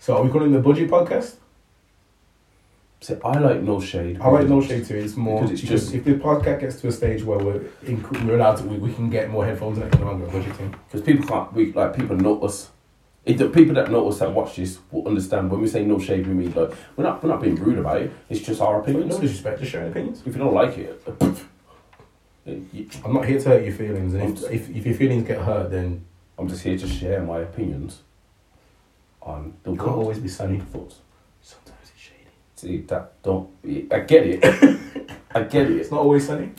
So are we calling the budget podcast? So I like no shade. I like no shade to it. It's more Because it's because just- if the podcast gets to a stage where we're inc- we're allowed to, we, we can get more headphones and no longer a budget thing. because people can't we like people notice if the people that notice that watch this will understand when we say no shade we mean like we're not we're not being rude about it it's just our opinions no disrespect, just sharing opinions. if you don't like it uh, uh, I'm not here to hurt your feelings, and if, if, if your feelings get hurt, then I'm just here to share my opinions on the can't world always be sunny. thoughts Sometimes it's shady. see that don't I get it I get it It's not always sunny.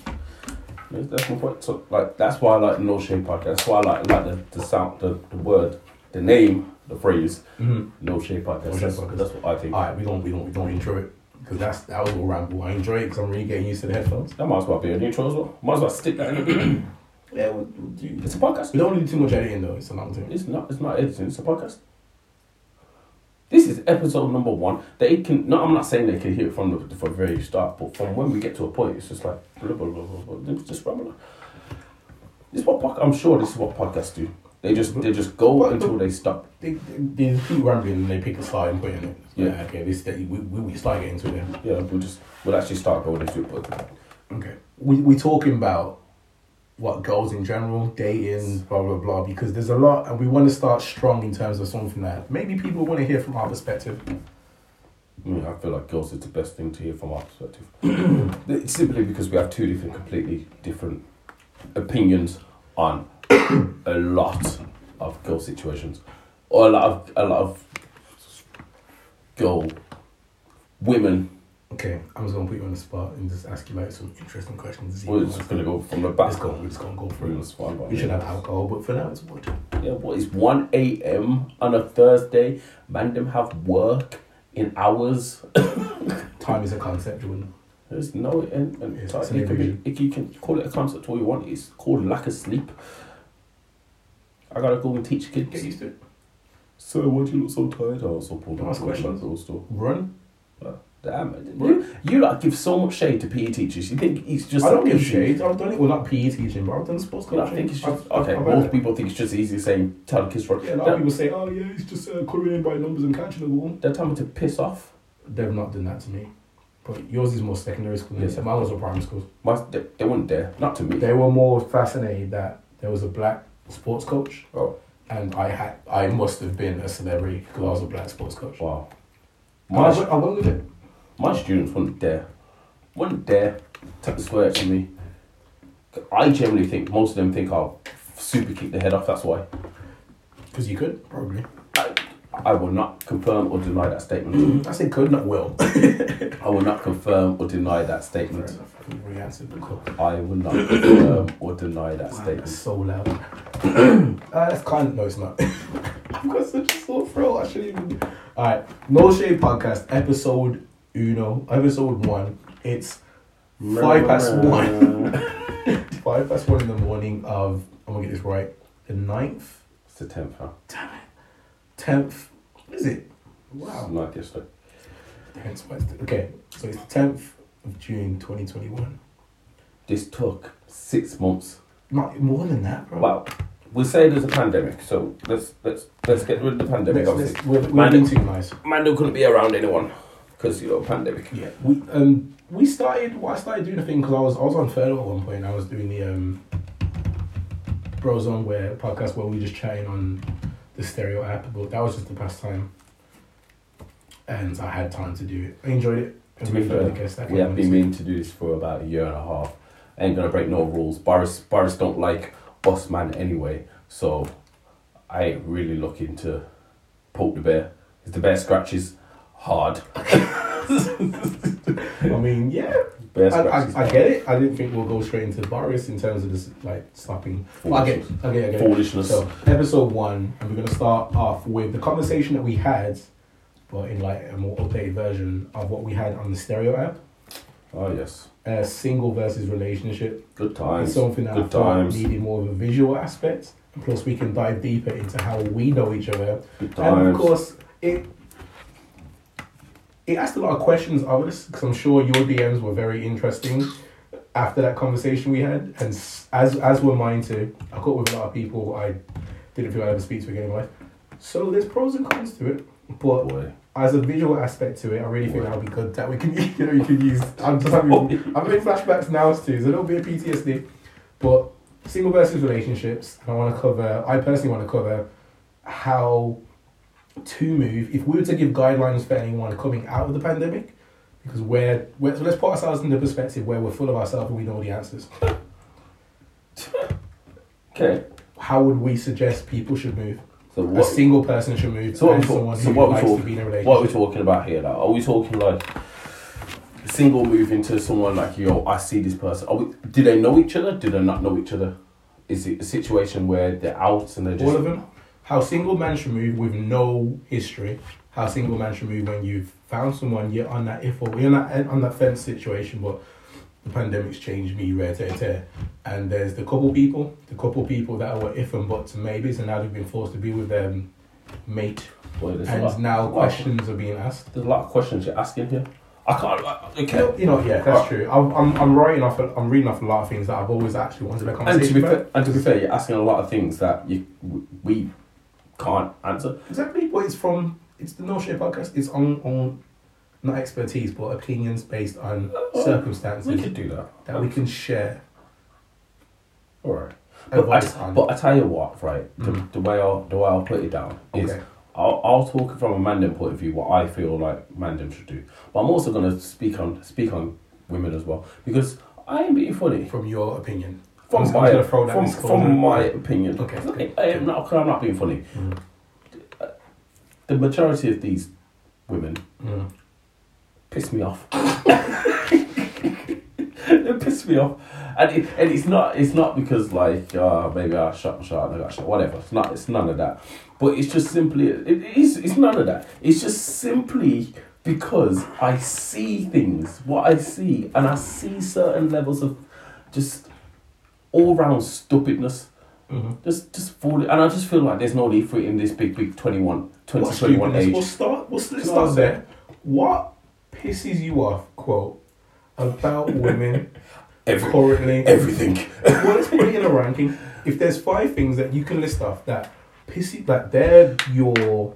That's that's my point. So, like, that's why I like No Shade Podcast. That's why I like, like the, the sound, the, the word, the name, the phrase, Mm-hmm. No Shade Podcast. No that's, Podcast. that's what I think. All right, we don't we don't we don't intro it because that's that was all ramble. I enjoy it because I'm really getting used to the headphones. That might as well be an intro as well. Might as well stick that in the. Yeah, we'll, we'll do. It's a podcast. We don't really do too much editing though. It's a long thing. It's not. It's not editing. It's a podcast. This is episode number one. They can. No, I'm not saying they can hear it from the, from the very start, but from when we get to a point, it's just like blah blah blah blah. blah. Just rambling. This is what I'm sure this is what podcasts do. They just they just go But- until they stop. They, they, they keep rambling and they pick a put it in it. Yeah. Yeah. Okay. This we we, we start getting to it. Yeah, we'll just we'll actually start going into it. But Okay. We we talking about what goes in general, dating, blah blah blah. Because there's a lot, and we want to start strong in terms of something that maybe people want to hear from our perspective. I feel like girls is the best thing to hear from our perspective. simply because we have two different, completely different opinions on a lot of girl situations, or a lot of a lot of girl women. Okay, I'm just gonna put you on the spot and just ask you like some interesting questions. We're just gonna go from the Let's back. go. We're just gonna go through. Fine, but We should have alcohol, but for now it's water. Yeah, what is one a.m. on a Thursday? Man, them have work in hours. Time is a concept, Jordan. There's no and, and it's you, an can be, you can call it a concept all you want. It's called lack of sleep. I gotta go and teach Get kids. used to it. So why do you look so tired? Oh, so pulled Ask questions. store. Run. Damn, you you like give so much shade to PE teachers. You think it's just I don't like give shade. I've done it. Well, not PE teaching, but I've done sports know, I think it's just I've- okay. I've- most people think it's just easy saying tell the kids for Yeah, a lot of people say, "Oh yeah, it's just uh, in by numbers and catching the ball." They're telling me to piss off. They've not done that to me. But yours is more secondary school. Yes. Yeah. Mine was a primary school. My, they, they weren't there. Not to me. They were more fascinated that there was a black sports coach, Oh and I had I must have been a celebrity because I was a black sports coach. wow. I went with it. My students wouldn't dare, wouldn't dare take the swear to me. I generally think most of them think I'll super kick the head off. That's why Because you could, probably. I, I will not confirm or deny that statement. I said could, not will. I will not confirm or deny that statement. I think we answered the call. I will not confirm or deny that Wow, that's statement. so loud. uh, that's kind of, no, it's not. I've got such a sore throat. I shouldn't even. Alright, No Shade Podcast, episode uno, episode one. It's five past one. five past one in the morning of, I'm gonna get this right, the 9th, It's the tenth, huh? 10th. What is it? Wow. Not yesterday. Hence Wednesday. Okay, so it's the 10th of June 2021. This took six months. Not more than that, bro. Well, we say there's a pandemic, so let's let's let's get rid of the pandemic. Let's, Obviously, let's, we're, we're Man- being too nice. Mando couldn't be around anyone because you know pandemic. Yeah, we um we started. Well, I started doing the thing because I was I was on furlough at one point. I was doing the um Brozone where podcast where we just chatting on the stereo app, but that was just the pastime, and I had time to do it. I enjoyed it. and To be fair, the guest, we have been meaning to do this for about a year and a half. Ain't gonna break no rules. Boris Boris don't like boss man anyway, so I ain't really looking to poke the bear. If the bear scratches hard, I mean, yeah, I. I, I get it. I didn't think we'll go straight into Boris in terms of this like stopping. Well, I get. I get, I get. Foolishness. So episode one, and we're gonna start off with the conversation that we had, but in like a more updated version of what we had on the stereo app. oh yes, Uh, single versus relationship. good times. It's something that I Good thought times. needed more of a visual aspect. Plus, we can dive deeper into how we know each other, Good times. and of course, it it asked a lot of questions of us because I'm sure your DMs were very interesting after that conversation we had, and as as were mine too. I caught with a lot of people I didn't feel I'd ever speak to again in life. So there's pros and cons to it. But Boy. as a visual aspect to it, I really think that would be good. That we can, you know, you can use. I'm just having, I'm having flashbacks now too. There's a little bit of PTSD, but single versus relationships. I want to cover. I personally want to cover how to move. If we were to give guidelines for anyone coming out of the pandemic, because we're, we're so let's put ourselves in the perspective where we're full of ourselves and we know the answers. Okay. How would we suggest people should move? So A single person should move. So what we someone so who what we likes talk- to be in a relationship. What are we talking about here now? Are we talking like single moving to someone like yo? I see this person. Are we, do they know each other? Do they not know each other? Is it a situation where they're out and they're just All of them. How single man should move with no history. How single man should move when you've found someone you're on that if or you're not on that fence situation, but the pandemic's changed me rare tear tear. And there's the couple people, the couple people that were if and buts and maybes, and now they've been forced to be with their mate, Boy, and lot- now questions are being asked. There's a lot of questions you're asking here. I can't. You Okay. know, you know, yeah, that's true. I'm, I'm, I'm writing off, I'm reading off a lot of things that I've always actually wanted to a And to be fair, and to be fair, you're asking a lot of things that you we can't answer. Exactly, but it's from it's the No Shade podcast. It's on on not expertise, but opinions based on We circumstances could do that. that we can share. All right. But I, on. but I tell you what, right? The, Mm. the way I'll the way I'll put it down is okay, I'll, I'll talk from a Mandem point of view what I feel like Mandem should do. But I'm also gonna speak on speak on women as well because I ain't being funny. from your opinion. From I'm my from, from my opinion. Okay, okay. I am not. I'm not being funny. Mm. The majority of these women Mm. piss me off. they piss me off, and it, and it's not it's not because like uh, maybe I shot my shot and I got shot whatever. It's not it's none of that, but it's just simply it is it's none of that. It's just simply because I see things what I see, and I see certain levels of just all round stupidness. Mhm. Just just falling, and I just feel like there's no need for it in this big big 21, 20, What 21 stupidness? age. We'll start. We'll, let's Do you know start what there. What pisses you off? Quote about women Every, currently. everything. well, let's put it in a ranking. If there's five things that you can list off that piss you, that they're your,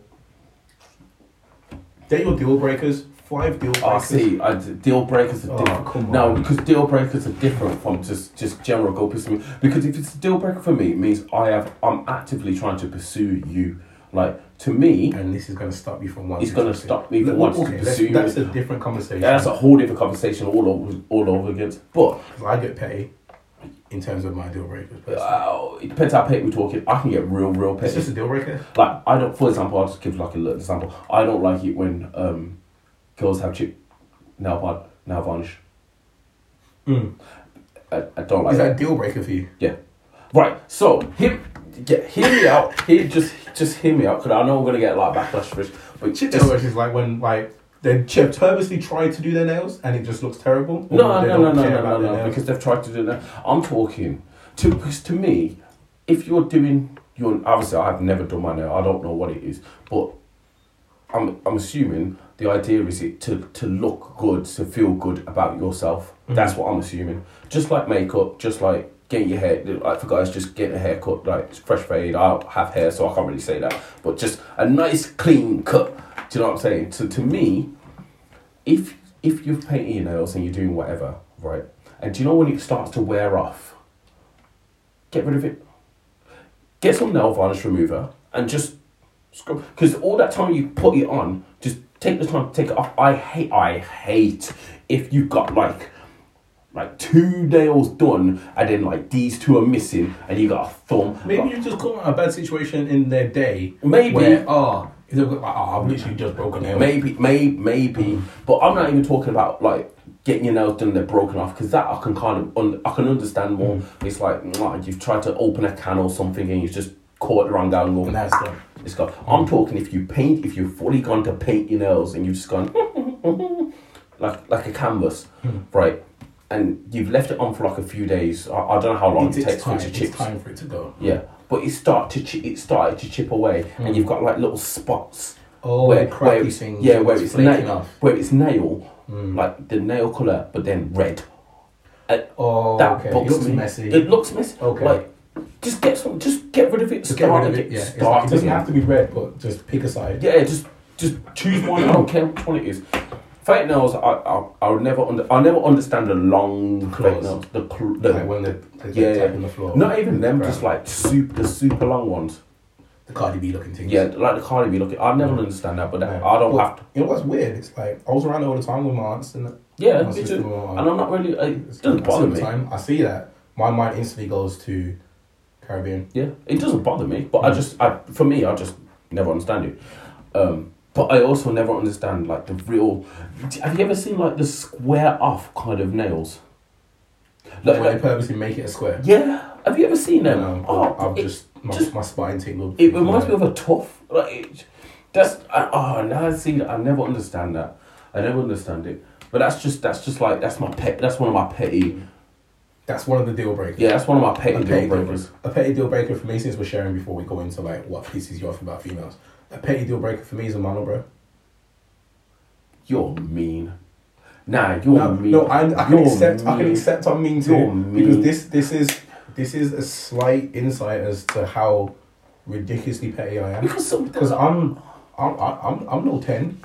they're your deal breakers. Five deal breakers. Oh, see, I, deal breakers are Oh, different. come No, because deal breakers are different from just just general go pursue me. Because if it's a deal breaker for me, it means I have I'm actively trying to pursue you. Like to me, And this is going to stop you from wanting. it's gonna stop me from wanting okay, to pursue That's you. a different conversation. That's a whole different conversation all over all over again. But I get petty in terms of my deal breakers. uh, it depends how petty we're talking. I can get real, real it's petty. just a deal breaker. Like I don't. For example, I'll just give like a little example. I don't like it when um, girls have chip nail bar nail varnish. Mm. I, I don't like Is it. that a deal breaker for you? Yeah. Right. So hear, get, hear me out. Hear just just hear me out because I know we're gonna get a lot of backlash for this. But Chip just, nail varnish is like when like they chip purposely tried to do their nails and it just looks terrible. or no, no, no, no, no, no, no. Because they've tried to do that. I'm talking to because to me, if you're doing your obviously I've never done my nail. I don't know what it is, but I'm I'm assuming the idea is it to to look good, to feel good about yourself. Mhm. That's what I'm assuming. Just like makeup, just like getting your hair, like for guys, just getting a haircut, like fresh fade. I have hair, so I can't really say that. But just a nice clean cut. Do you know what I'm saying? So to me, if if you've painted your nails and you're doing whatever, right, and do you know when it starts to wear off, get rid of it. Get some nail varnish remover and just scrub. Because all that time you put it on, just take the time to take it off. I hate, I hate if you've got like like two nails done and then like these two are missing and you got a thumb. Maybe you've just caught a bad situation in their day. Maybe. Where, oh, like, oh, I've literally just broken nail. Maybe, maybe, maybe, but I'm not even talking about like getting your nails done and they're broken off because that I can kind of un- I can understand more. Mm. It's like mwah, you've tried to open a can or something and you've just caught the wrong angle. And that's done. It's gone. I'm talking if you paint, if you've fully gone to paint your nails and you've just gone like like a canvas, hmm. right? And you've left it on for like a few days. I, I don't know how long It's, it it's takes for it to It's chip. time for it to go. Yeah, but it start to chi- it started to chip away, and hmm. you've got like little spots Oh, where, where it's, things. yeah, where it's it's nail, off. where it's nail, Mm. like the nail color, but then red. And Oh, that okay. It looks me. messy. It looks messy. Okay. Like, just get some, just get rid of it. Just get start rid of it. Yeah, It's start it doesn't have to be red, but just pick a side. Yeah, just just choose one. I don't care which one it is. Fake nails, I I I would never under, I never understand the long fake Claws. nails. The, cl- the like when they're, they're Yeah, yeah. tapping the floor. not even them, Right. just like super the super long ones. the Cardi B looking things. Yeah, like the Cardi B looking. I never understand that, but that, I don't But have to. You know what's weird? It's like I was around all the time with my aunts and Yeah, my me sister too. with my aunt. And I'm not really. It It's- doesn't bother the me. Time. I see that. My mind instantly goes to Caribbean. Yeah, it doesn't bother me, but I Mm. just, I, for me, I just never understand it. Um, but I also never understand like the real. Have you ever seen like the square off kind of nails? Like, Like, they purposely make it a square. yeah, have you ever seen them? No, oh, I've just my, just- my spine tingled. it reminds me of a tough. Like it, that's I, oh now I see that I never understand that. I never understand it. But that's just that's just like that's my pet. That's one of my petty. That's one of the deal breakers. Yeah, that's one of my petty petty deal deal breakers. breaker. A petty deal breaker for me, since we're sharing before we go into like what pieces you off about females. A petty deal breaker for me is a mono, bro. You're mean. Nah, you're No, mean. no, I, I can You're accept. I can accept. I'm mean too mean. because this this is this is a slight insight as to how ridiculously petty I am. Because some, Because I'm I'm I'm I'm no ten,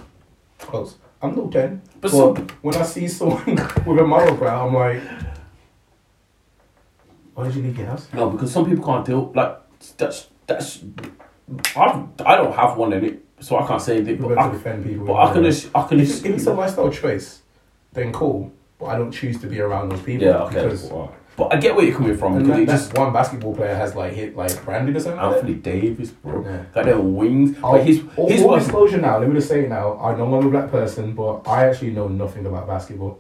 close. I'm no ten. But But, when I see someone with a mono brow, I'm like, why did you leave your house? No, because some people can't deal. Like that's that's. I I don't have one in it, so I can't say anything. But I, to defend people. but I can just I can If, just. if it's a lifestyle choice, then cool. But I don't choose to be around those people. yeah, okay. Because But I get where you're coming from and because that, just one basketball player has like hit like branded or something. like. Anthony Davis, bro. Yeah. Got their wings. I'll- Like his all, his all was disclosure now, let me just say it now. I know I'm a black person, but I actually know nothing about basketball.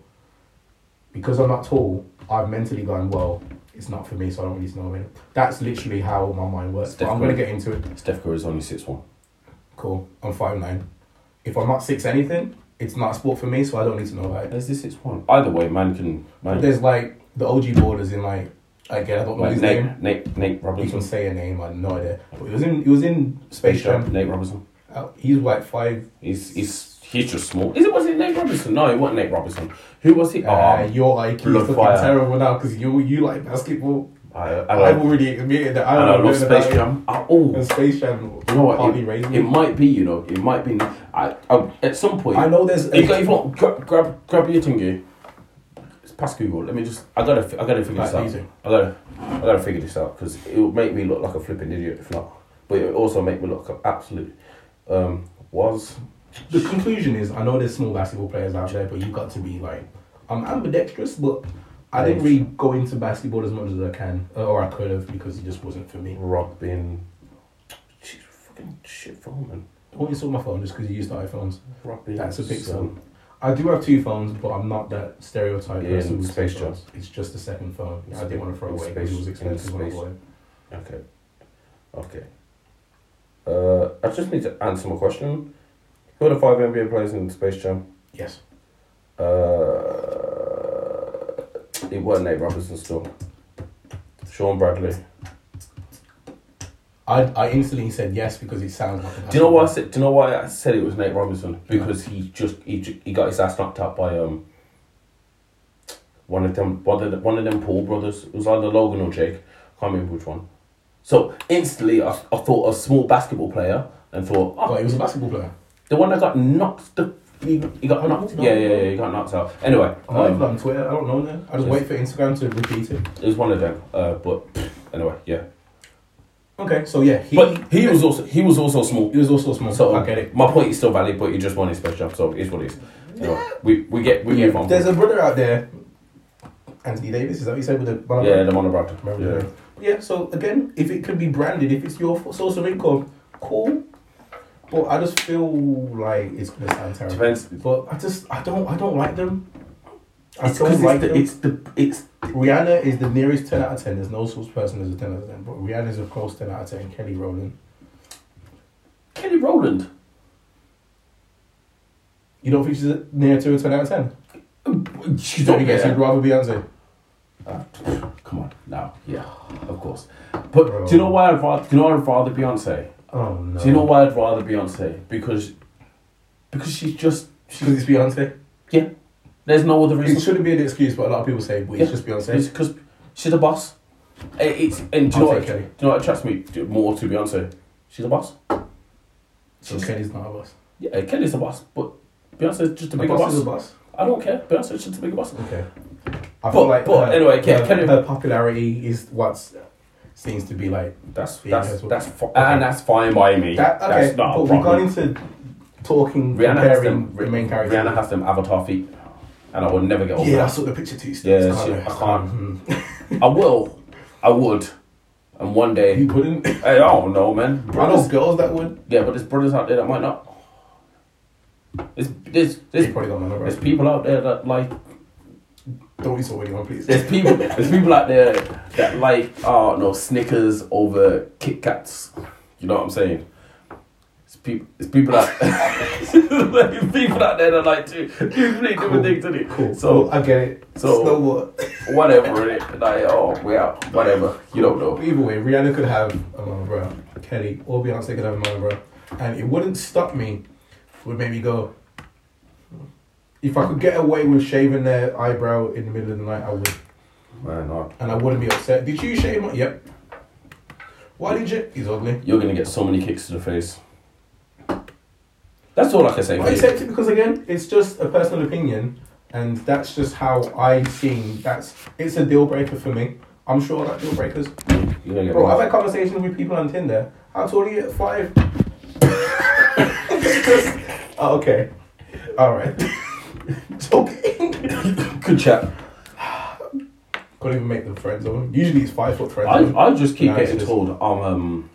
Because I'm not tall, I've mentally gone, well, it's not for me, so I don't really know it. That's literally how my mind works. But I'm going to get into it. Steph Curry is only six one. Cool. I'm 5'9. If I'm not 6 anything, it's not a sport for me, so I don't need to know about it. There's this six one. Either way, man can man. There's like the OG borders in like, again, I don't know Like his Nate, name. Nate, Nate You can say a name, I have no idea. But he was in, he was in Space Jam. Nate Robinson. Uh, He's like 5 He's he's he's just small. Is it was it Nate Robinson? No, it wasn't Nate Robinson. Who was he? Uh, Oh, your IQ is blood looking fire. terrible now because you you like basketball. I, I, I've love, already admitted that I I, don't I know love nothing Space about Jam. I, it. oh, And Space Jam You know what? It, it might be, you know, it might be. I, I at some point. I know there's. If you, if you want, grab, grab, grab your thingy. It's past Google. Let me just. I gotta. I gotta figure this out. easy. I gotta. I gotta figure this out because it will make me look like a flipping idiot if not. But it will also make me look like absolute. Um, was The conclusion is, I know there's small basketball players out there, but you've got to be like, I'm ambidextrous, but I didn't really go into basketball as much as I can, uh, or I could have, because it just wasn't for me. Robin. She's fucking shit phone man. Don't install my phone just because you used the iPhones. Robin. That's a Pixel. son. I do have two phones, but I'm not that stereotype Yeah, person with Space phones. It's just the second phone. I didn't want to throw away because it was expensive when I bought it. Okay. Okay. Uh, I just need to answer my question. Who are the five NBA players in Space Jam? Yes. Uh, it wasn't Nate Robinson still. Shawn Bradley. I, I instantly said yes because it sounds like a Do you know why I said? Do you know why I said it was Nate Robinson? Because he just he, he got his ass knocked out by um one of them one of the, one of them Paul brothers. It was either Logan or Jake. Can't remember which one. So instantly, I, I thought a small basketball player and thought, oh, But he was a basketball player. The one that got knocked. The he, he got knocked. no, Yeah, yeah, yeah. He got knocked out. Anyway, I might have um, put on Twitter. I don't know. Then I just wait for Instagram to repeat it. it was one of them. Uh, but anyway, yeah. Okay, so yeah, he but he was also he was also small. he was also small. So I get it. My point is still valid, but he just won his space job, so it's what it is. Anyway, we we get we move on. There's a brother out there, Anthony Davis. Is that what you said with the yeah, the. Remember Yeah. Yeah, so again, if it can be branded, if it's your source of income, cool. But I just feel like it's gonna sound terrible. Depends. But I just I don't I don't like them. I It's don't like it's, them. the, it's the it's Rihanna is the nearest ten out of ten. There's no such person as a ten out of ten. But Rihanna is a close ten out of ten. Kelly Rowland. Kelly Rowland. You don't think she's near to a ten out of ten? She's Don't guess you'd rather Beyonce? Uh, come on, now, yeah, of course. But Bro. do you know why I'd rather? Do you know why I'd rather Beyonce? Oh no. Do you know why I'd rather Beyonce? Because because she's just Because it's Beyonce. Yeah. There's no other reason. It shouldn't be an excuse, but a lot of people say, but Yeah. it's just Beyonce. It's because she's a boss. Eh, It's and do you I'll know what? take Kelly. Do you know what attracts me more to Beyonce? She's a boss. So Kelly's not a boss. Yeah, Kelly's a boss, but Beyonce's just a bigger boss is a boss. I don't care. Beyonce's just a bigger boss. Okay. I But- but anyway, Ke- her, Kelly- her popularity is what seems to be like That's that's that's what- that's and that's fine by me. that. Okay, That's not but we've gone into talking, Rihanna has comparing them. the main character. Rihanna has them avatar feet, and I will never get over yeah, I saw the picture too. Yeah, she- I can't. Mhm. I will, I would, and one day. You wouldn't. I don't know, man. I know Brothers, girls that would. yeah, but there's brothers out there that might not. There's there's there's, got of there's people out there that like Don't use already one, please. there's people there's people out there that like oh no Snickers over Kit Kats. You know what I'm saying? It's people it's people that people out there that like to do completely different things to it. Cool. So So I get it. so- So what? whatever it like oh well whatever you don't know. Either way, Rihanna could have a mama bro, Kelly or Beyonce could have a mama bro, and it wouldn't stop me. It would make me go. If I could get away with shaving their eyebrow in the middle of the night, I would, Man, no. and I wouldn't be upset. Did you shave my? Yep. Why did you? He's ugly. You're gonna get so many kicks to the face. That's all I can say. I accept it because again, it's just a personal opinion, and that's just how I seen. That's it's a deal breaker for me. I'm sure that deal breakers. Bro, I've had conversations with people on Tinder. How tall are you at five? oh, okay. All right. it's okay. Good chat. Can't even make them friends of them. Usually it's five foot friends. I, I just keep No, it's getting just- told I'm um.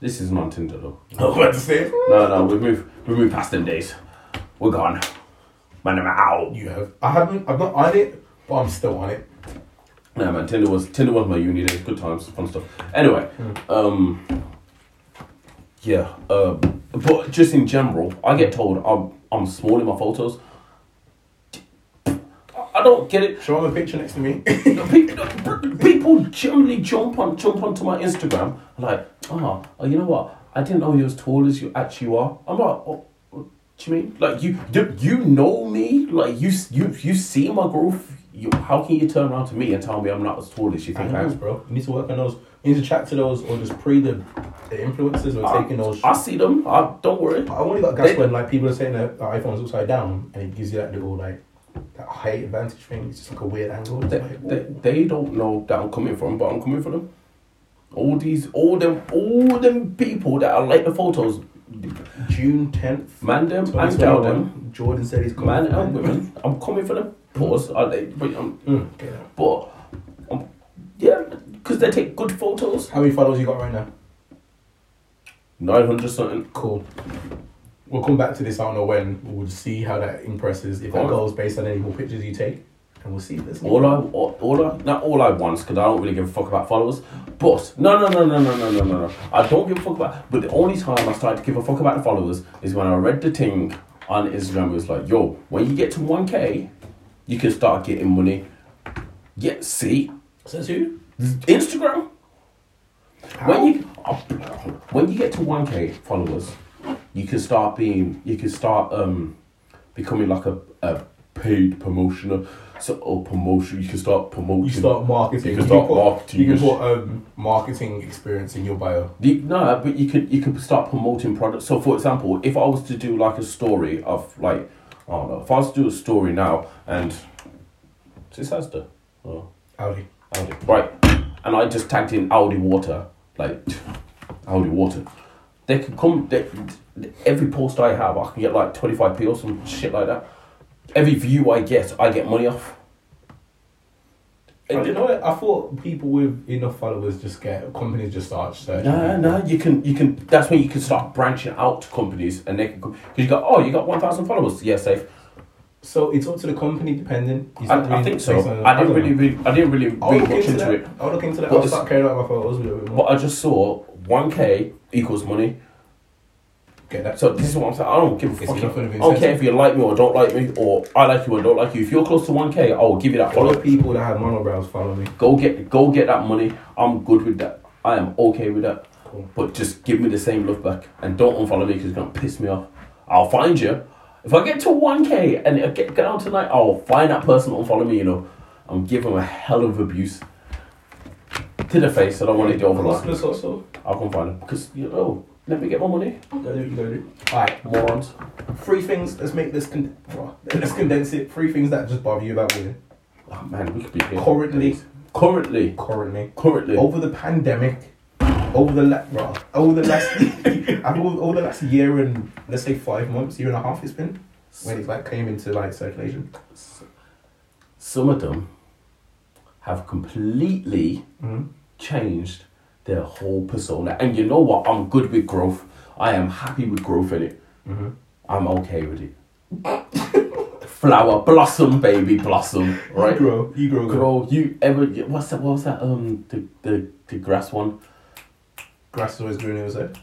This isn't on Tinder though. I was about to say. No, no, we move, we've moved past them days. We're gone. Man, I'm out. You have. I haven't. I'm not on it, but I'm still on it. No man, Tinder was Tinder was my uni days. Good times, fun stuff. Anyway, um, yeah. Um, but just in general, I get told I'm I'm small in my photos. I don't get it. Show them a picture next to me. people, people generally jump on jump onto my Instagram like, oh, oh, you know what? I didn't know you're as tall as you actually are. I'm like, oh, what do you mean? Like you, you, you know me? Like you, you, you see my growth. You, how can you turn around to me and tell me I'm not as tall as you think I Angles, am? bro. You need to work on those. You need to chat to those, or just pre the, the influencers, or I, taking those. I see them. I, don't worry. I only got gas They- when like people are saying that the iPhone's upside down, and it gives you that little like that height advantage thing. It's just like a weird angle. They, like, they, they don't know that I'm coming from, but I'm coming for them. All these, all them, all them people that are like the photos, June tenth. man them and tell them. Jordan said he's coming. Man and women, I'm coming for them. Pause. I, they- but, um, Mm, okay, but um, yeah, because they take good photos. How many followers you got right now? Nine hundred something. Cool. We'll come back to this. I don't know when. We'll see how that impresses. If that goes based on any more pictures you take, and we'll see if there's All I, all, all I, not all I want, because I don't really give a fuck about followers. But no, no, no, no, no, no, no, no, no. I don't give a fuck about. But the only time I started to give a fuck about the followers is when I read the thing on Instagram. It was like, yo, when you get to one k, you can start getting money. Yeah, see, Says who? Instagram. How? When you uh, when you get to one k followers, you can start being you can start um becoming like a, a paid promotioner. So or promotion, you can start promoting. You start marketing. You can start put, marketing You can put um, marketing experience in your bio. The, no, but you could you could start promoting products. So, for example, if I was to do like a story of like I don't know, if I was to do a story now and is this Asda? Oh, Audi. Audi, right? And I just tagged in Audi water, like Audi water. They could come. They, every post I have, I can get like twenty five p or some shit like that. Every view I get, I get money off. I, you know what? I thought people with enough followers just get companies just start searching. No, no, you can, you can. That's when you can start branching out to companies, and they can because you got, oh, you got one thousand followers, yeah, safe. So it's up to the company dependent. It's I, not I think so. I didn't don't really, I didn't really I'll read look into into it. I'll look into that. But I'll start caring about my photos a little bit more. But. I just saw one k equals money. Get that. So this is what I'm saying. I don't give a fuck. I don't care if you like me or don't like me, or I like you or don't like you. If you're close to one k, I will give you that All the follow. people that have monobrows follow me. Go get, go get that money. I'm good with that. I am okay with that. Cool. But just give me the same love back and don't unfollow me because it's gonna piss me off. I'll find you. If I get to 1k and I get, get down tonight, I'll find that person to unfollow me, you know. I'm giving them a hell of abuse. To the face, I don't want to get over plus I'll come find them. Because, you know, Let me get my money. Gotta do you gotta do. Alright, Morons. three things. Let's make this. Con- let's condense it. Three things that just bother you about women. Oh man, we could be here. Currently, Currently. currently, Currently. over the pandemic, over the la- bro, over the last, over, over the last year and let's say five months, year and a half, it's been when it like came into like circulation. Some of them have completely Mm-hmm. changed their whole persona. And you know what? I'm good with growth. I am happy with growth in it. Mm-hmm. I'm okay with it. Flower, blossom, baby, blossom. Right? You Grow, you grow, grow. Grow. You ever? What's that? What was that? Um, the the the grass one. Grass is always greener, was it?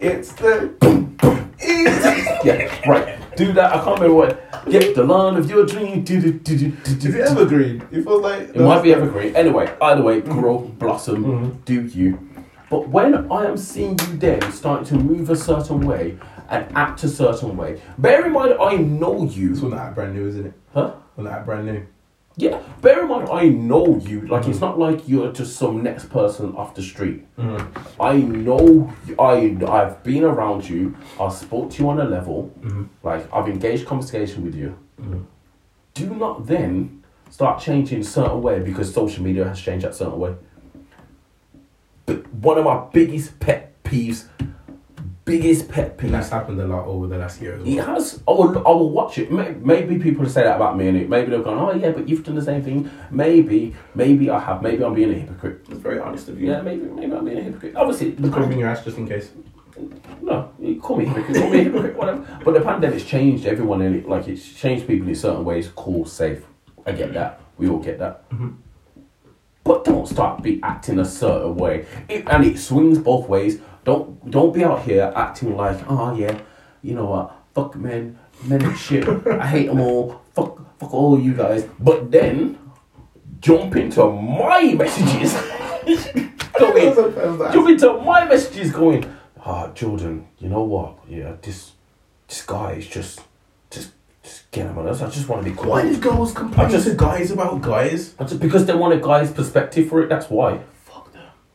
It's the. Yeah, right. Do that. I can't remember what. Get the line of your dream. Do, do, do, do, do, Is do. it evergreen? It feels like It might be evergreen. Anyway, either way, grow, blossom, Mhm. do you. But when I am seeing you then starting to move a certain way and act a certain way, bear in mind I know you. one that brand new, isn't it? Huh? One that brand new. Yeah, bear in mind I know you. Like it's not like you're just some next person off the street. Mm-hmm. I know I I've been around you. I've spoke to you on a level. Mm-hmm. Like I've engaged conversation with you. Mhm. Do not then start changing certain way because social media has changed that certain way. But one of my biggest pet peeves, biggest pet And that's happened a lot over the last year as well. It has. I will. I will watch it. Maybe people say that about me, and it. Maybe they've gone, "Oh yeah, but you've done the same thing." Maybe. Maybe I have. Maybe I'm being a hypocrite. It's very honest of you. Yeah. Maybe. Maybe I'm being a hypocrite. Obviously, the covering your ass just in case. no, you call me hypocrite, call me hypocrite, whatever. But the pandemic's changed everyone in it. Like it's changed people in certain ways. Cool, safe. I get that. We all get that. Mhm. But don't start be acting a certain way. It, and it swings both ways. Don't don't be out here acting like, oh yeah, you know what? Fuck men, men and shit. I hate them all. Fuck fuck all you guys. But then jump into my messages. Go in. Jump into my messages going, ah, Jordan, you know what? Yeah, this this guy is just just just get him on us. I just want to be Why quiet. did girls complain I just- to guys about guys? I just because they want a guy's perspective for it, that's why.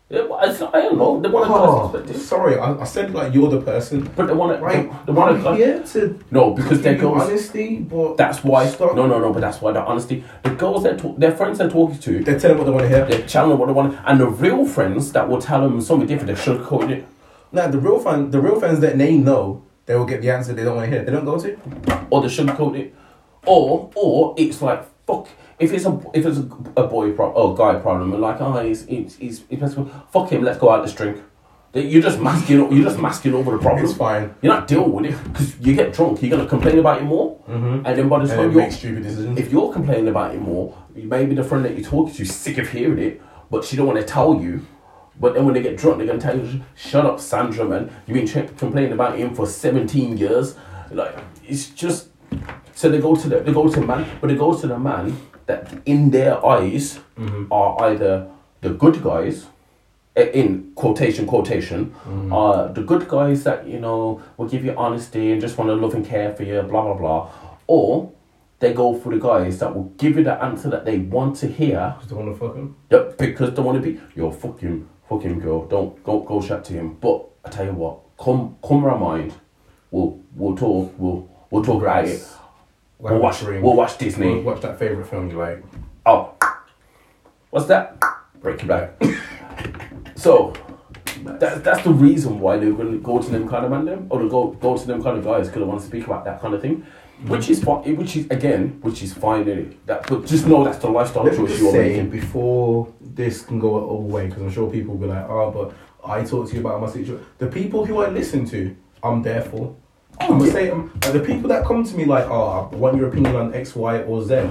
Yeah, well, it's, I don't know. They want a Oh, perspective. sorry, I, I said like you're the person. But they want a, Right, they, they want a I'm here to No, because you girls. honesty, but That's why. Stop. No, no, no. But that's why the honesty. The girls that talk, their friends they're talking to, they're telling what they want to hear. they're telling them what they want, and the real friends that will tell them something different, they're sugarcoating it. Now the real fan, the real fans that they know, they will get the answer they don't want to hear. They don't go to. or they sugarcoat it, or or it's like fuck. If it's a if it's a, a boy pro or guy problem, and like oh he's he's he's, he's fuck him, let's go out, let's drink. That You're just masking you're just masking over the problem. It's fine. You're not dealing with it because you get drunk. You're gonna complain about it more, Mm-hmm. and then by the time you're make stupid decisions. if you're complaining about it more, maybe the friend that you're talking to is sick of hearing it, but she don't want to tell you. But then when they get drunk, they're gonna tell you, "Shut up, Sandra, man. You've been tra- complaining about him for 17 years." Like it's just. So they go to the they go to the man, but they go to the man that in their eyes Mhm. are either the good guys, eh, in quotation quotation, are the good guys that you know will give you honesty and just want to love and care for you, blah blah blah, or they go for the guys that will give you the answer that they want to hear, Just don't want to fuck him. Yep, because they want to be your fucking fucking girl. Don't go go chat to him. But I tell you what, come come around mind, we'll we'll talk we'll we'll talk about it. We'll, We'll watch drink. we'll watch We'll Disney. watch that favorite film you like. Oh, what's that? Breaking Bad. so that, that's the reason why they're going to go to them kind of man them or to go go to them kind of guys because they want to speak about that kind of thing. Mm-hmm. Which is fine. Which is again, which is fine. innit? That, but just know that's the lifestyle Let choice you're making. before this can go all the way, because I'm sure people will be like, oh, but I talk to you about my situation. The people who I listen to, I'm there for. I'm gonna say, um, the people that come to me like, oh, I want your opinion on X, Y, or Z.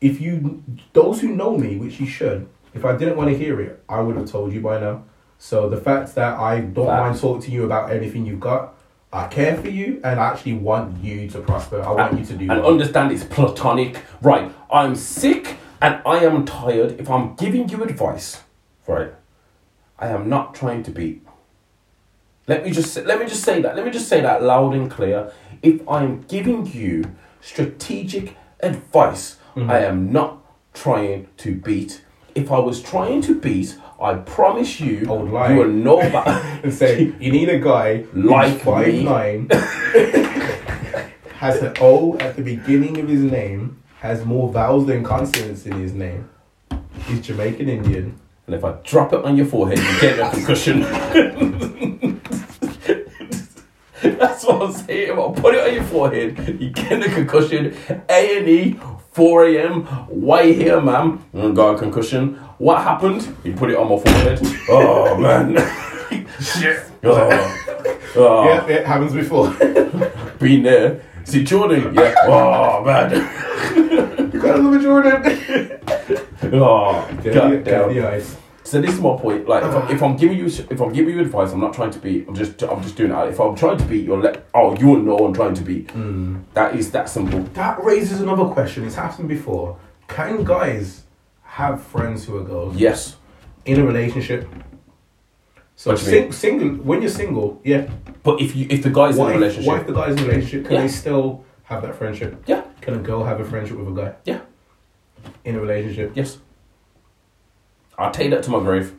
If you, those who know me, which you should, if I didn't want to hear it, I would have told you by now. So the fact that I don't mind talking to you about anything you've got, I care for you, and I actually want you to prosper. I want you to do and well. understand it's platonic. Right, I'm sick and I am tired. If I'm giving you advice, right, I am not trying to be. Let me just say, let me just say that. Let me just say that loud and clear. If I am giving you strategic advice, mm-hmm. I am not trying to beat. If I was trying to beat, I promise you, I would lie. you will know about. and say you need a guy Like five me. nine, has an O at the beginning of his name, has more vowels than consonants in his name. He's Jamaican Indian. And if I drop it on your forehead, you get a concussion. That's what I'm saying. If I put it on your forehead, you get a concussion. A and E, 4 a.m. Why here, ma'am? Got a concussion. What happened? You put it on my forehead. Oh man. Shit. Oh, oh. Yeah, it happens before. Been there. See Jordan? Yeah. Oh man. you gotta love Jordan. Oh, the, damn. get the ice. So this is my point. Like, if, I, if uh-huh. I'm giving you, if I'm giving you advice, I'm not trying to be. I'm just, I'm just doing it. If I'm trying to be, you'll let. Oh, you know I'm trying to be. Hmm. That is that simple. That raises another question. It's happened before. Can guys have friends who are girls Yes. in a relationship? So What do you sing, single when you're single, yeah. But if you, if the guy's What in a relationship, what if the guy's in a relationship? Can Yeah. they still have that friendship? yeah, Can a girl have a friendship with a guy yeah, in a relationship? yes. I'll take that to my grave.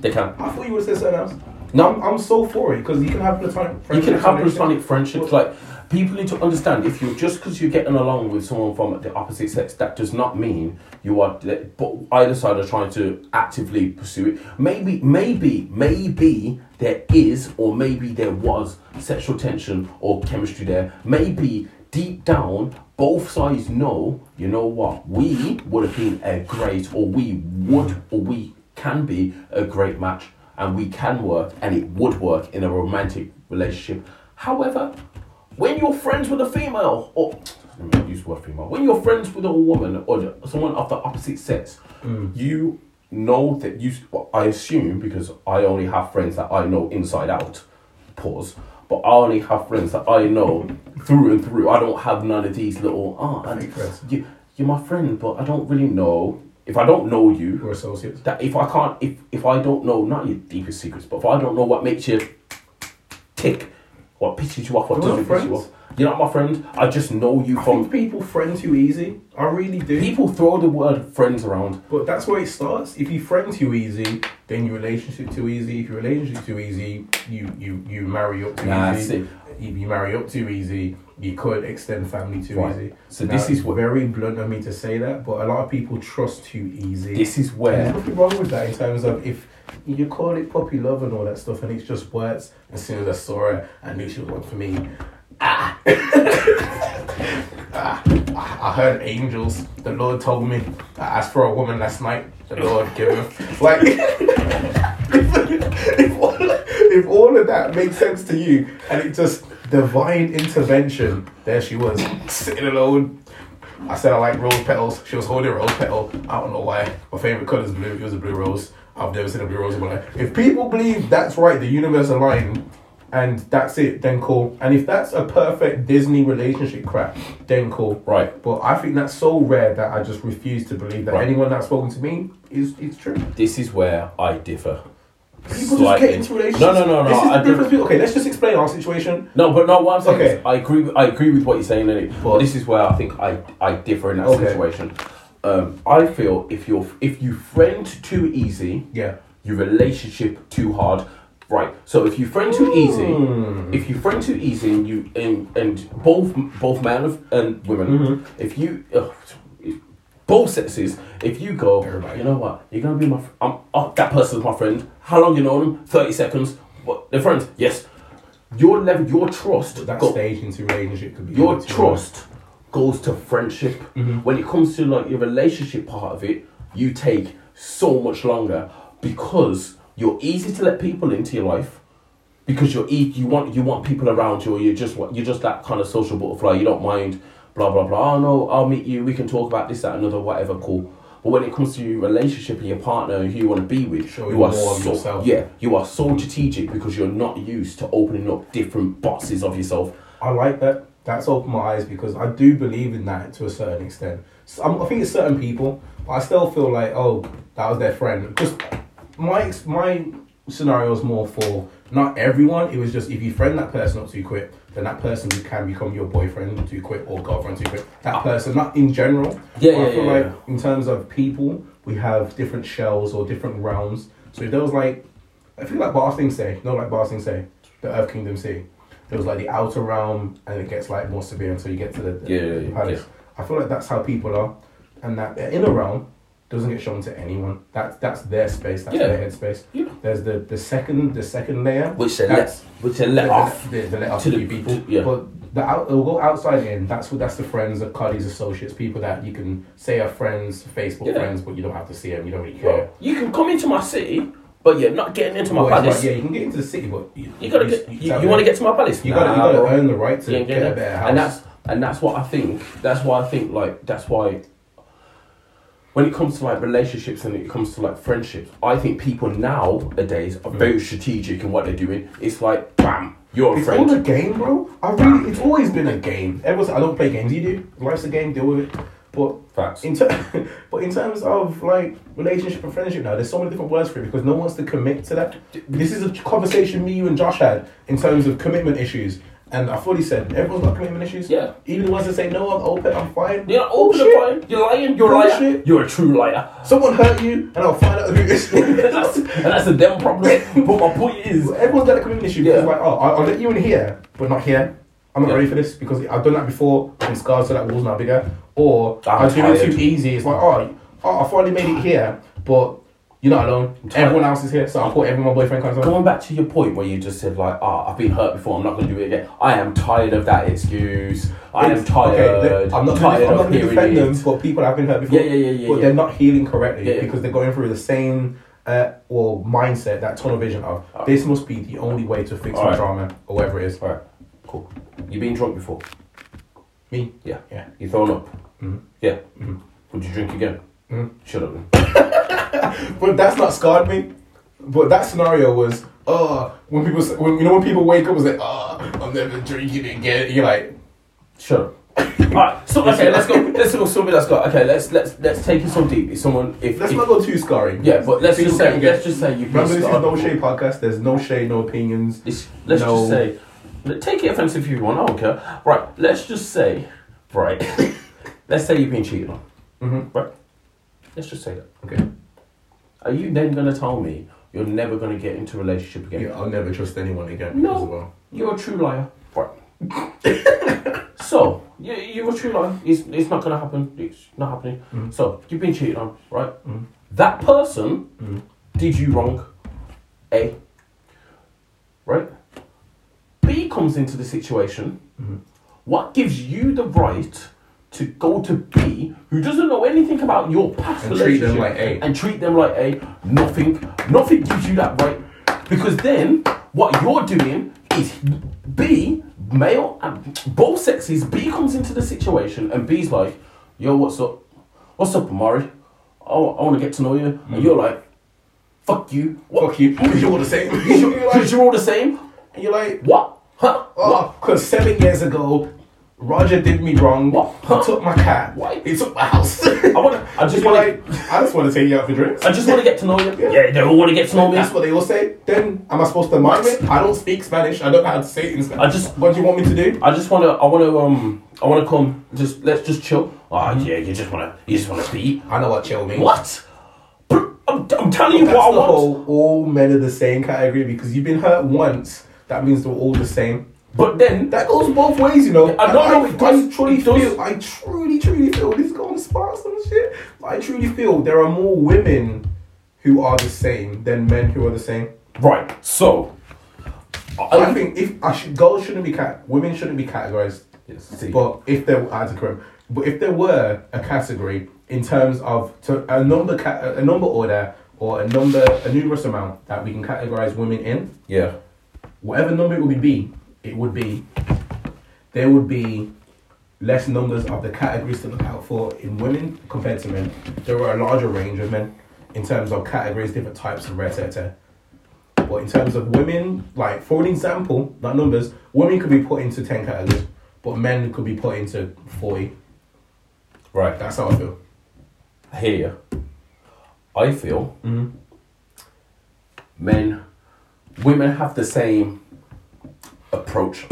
They can. I thought you would say something else. No. I'm, I'm so for it because you can have platonic You friendships. can have in a relationship. platonic friendships. Like people need to understand, if you're just because you're getting along with someone from the opposite sex, that does not mean you are. But either side are trying to actively pursue it. Maybe, maybe, maybe there is, or maybe there was sexual tension or chemistry there. Maybe deep down, both sides know. You know what? We would have been a great, or we would, or we can be a great match and we can work and it would work in a romantic relationship. However, when you're friends with a female, or use the word female, when you're friends with a woman or someone of the opposite sex, mm. you know that you, I assume, because I only have friends that I know inside out, pause, but I only have friends that I know through and through. I don't have none of these little, oh, and you, you're my friend, but I don't really know. If I don't know you, We're associates. that if I can't, if if I don't know, not your deepest secrets, but if I don't know what makes you tick, what pisses you off, what doesn't piss you off, you're not my friend. I just know you I from think people friend too easy. I really do. people throw the word friends around. But that's where it starts. If you friend too easy, then your relationship too easy. If your relationship too easy, you you you marry up too Nah, easy. see. If you marry up too easy, you could extend family too Right. easy. So Now, this is what very blunt of me to say that, but a lot of people trust too easy. this is And where There's nothing wrong with that in terms of if you call it puppy love and all that stuff, and it's just words. As soon as I saw her, I knew she was one for me. Ah. ah. I heard angels. The Lord told me. I asked for a woman last night. The Lord giveth. Like, if, if, all, if all of that makes sense to you, and it just divine intervention, there she was, sitting alone. I said I like rose petals. She was holding a rose petal. I don't know why. My favorite color is blue. It was a blue rose. I've never seen a blue rose in my life. If people believe that's right, the universe aligned, and that's it, then cool. And if that's a perfect Disney relationship crap, then cool. right. But I think that's so rare that I just refuse to believe that Right. anyone that's spoken to me is is true. This is where I differ. People slightly. just get into relationships. No, no, no, no. This is I the difference. differ- between- Okay, let's just explain our situation. No, but no. What I'm saying Okay. is, I agree. With, I agree with what you're saying, Lily. But But- this is where I think I, I differ in that Okay. situation. Um, I feel if you're if you friend too easy, Yeah. your relationship too hard. Right. So if you friend too easy, Hmm. if you friend too easy, and you and, and both both men of- and women, Mhm. if you uh, both sexes, if you go, Everybody. you know what, you're gonna be my, fr- I'm, oh, that person's my friend. How long you know them? Thirty seconds. What? They're friends. Yes. Your level, your trust, That go- stage into relationship could be your trust goes to friendship. Mhm. When it comes to like your relationship part of it, you take so much longer because you're easy to let people into your life. Because you're e- you want you want people around you, or you just you're just that kind of social butterfly. You don't mind blah blah blah. Oh no, I'll meet you. We can talk about this, that, another, whatever. Cool. But when it comes to your relationship and your partner and who you want to be with, Showing you are so yeah, you are so strategic because you're not used to opening up different boxes of yourself. I like that. That's opened my eyes because I do believe in that to a certain extent. So, I'm- I think it's certain people, but I still feel like, oh, that was their friend. Because my my scenario is more for not everyone. It was just if you friend that person up too quick, then that person can become your boyfriend too quick or girlfriend too quick. That person, not in general. Yeah, but I feel yeah, like yeah. in terms of people, we have different shells or different realms. So if there was like, I feel like Ba Sing Se, no, like Ba Sing Se, the Earth Kingdom say, there was like the outer realm, and it gets like more severe until you get to the, the Yeah, yeah, yeah, palace. I feel like that's how people are, and that the inner realm doesn't get shown to anyone. That's that's their space. That's Yeah. their headspace. Yeah. There's the the second the second layer, Which they let, which they let the, off. The, the let off to to the- people. to- yeah. But the out, it'll go outside in. That's what that's the friends, the colleagues, associates, people that you can say are friends, Facebook Yeah. friends, but you don't have to see them. You don't really Bro, care. you can come into my city, but you're not getting into my Well, palace. like, yeah, you can get into the city, but you, You gotta get. you, You, you want to get to my palace? You gotta, you gotta bro. earn the right to You get getting a better house. And that's and that's what I think. That's why I think like that's why. When it comes to like relationships and it comes to like friendships, I think people nowadays are very mm. strategic in what they're doing. It's like, bam, you're a It's friend. all a game, bro. I really, it's always been a game. Everyone's, I don't play games. You do. Life's a game. Deal with it. But Facts. in ter- but in terms of like relationship and friendship now, there's so many different words for it because no one wants to commit to that. This is a conversation me, you, and Josh had in terms of commitment issues. And I fully said everyone's got commitment issues. Yeah. Even the ones that say no, I'm open, I'm fine. You're not open Bullshit. to fine. You're lying. You're a liar. Bullshit. You're a true liar. Someone hurt you, and I'll find out who it is. and that's and that's a them problem. But my point is, Everyone's got a commitment issue because Yeah. like, oh, I'll, I'll let you in here, but not here. I'm not Yeah. ready for this because I've done that before. I'm scarred, so that wall's not bigger. Or ah, I'm I'm doing it tired. too easy. It's like, oh, oh, I finally made it here, but you're not alone. Everyone else is here, so I'll put everyone my boyfriend comes on. Going back to your point where you just said like, ah, I've been hurt before. I'm not going to do it again. I am tired of that excuse. I am tired. okay, I'm not tired I'm not of gonna defend them, but people have been hurt before. Yeah, yeah, yeah, yeah, But yeah. they're not healing correctly Yeah, because they're going through the same uh, or mindset, that tunnel vision of this must be the only way to fix my Alright. drama or whatever it is. All right, cool. You've been drunk before? Me, Yeah. Yeah. You thrown up? Mhm. Yeah. Mhm. Would you drink again? Mhm. Shut up. But that's not scarred me. But that scenario was, uh, when people, when you know, when people wake up, was like, uh, I'm never drinking again. You're like, Shut up. Alright, so okay, let's go. Let's go. Somebody, let's go. Okay, let's let's let's take it so deep. If someone, if, let's if not go too scarring. yeah, but let's just say, can get- let's just say you. Remember, this is no shade podcast. There's no shade, no opinions. This, let's No. just say, take it offensive if you want. I don't care. Right. Let's just say, right. let's say you've been cheated on. Mm-hmm. Right. Let's just say that. Okay. Are you then gonna tell me you're never gonna get into a relationship again? Yeah, I'll never trust anyone again. No. Well. You're a true liar. Right. so, you, you're a true liar. It's, it's not going to happen. It's not happening. Mhm. So, you've been cheated on, right? Mhm. That person Mhm. did you wrong. A. Right? B comes into the situation. Mhm. What gives you the right to go to B, who doesn't know anything about your past And treat them like A. and treat them like A? Nothing. Nothing gives you that right. Because then what you're doing is B, male and both sexes, B comes into the situation and B's like, yo, what's up? What's up, Amari? Oh, I want to get to know you. And you're like, fuck you. What? Fuck you. Because you're all the same. Because you're, 'cause you're all the same? and you're like, What? Huh? Oh, what? oh, because seven years ago, Roger did me wrong. What? He took my cat. Why? He took my house. I want. I just want to. like, I just want to take you out for drinks. I just want to get to know you. Yeah. Yeah, they all want to get to know me. That's what they all say. Then am I supposed to mind it? I don't speak Spanish. I don't know how to say it in Spanish. I just- What do you want me to do? I just want to. I want to. Um. I want to come. Just let's just chill. Ah, yeah. You just want to. You just want to speak. I know what chill means. What? I'm, I'm telling you what I want. whole all men are the same category because you've been hurt once. That means they're all the same. But then That goes both ways, you know. I don't know, And it does- I truly it does. feel. I truly, truly feel. This is going spark some shit. I truly feel there are more women who are the same than men who are the same. right. So. I, think if I should, girls shouldn't be cat, women shouldn't be categorized. Yes. But if there, I had to correct. But if there were a category in terms of to a number, ca- a number order or a number, a numerous amount that we can categorize women in, yeah. whatever number it would be, it would be. There would be less numbers of the categories to look out for in women compared to men. There were a larger range of men in terms of categories, different types of red etc. But in terms of women, like for an example, not numbers, women could be put into ten categories, but men could be put into forty. Right. That's how I feel. I hear you. I feel Mm-hmm. men women have the same approach.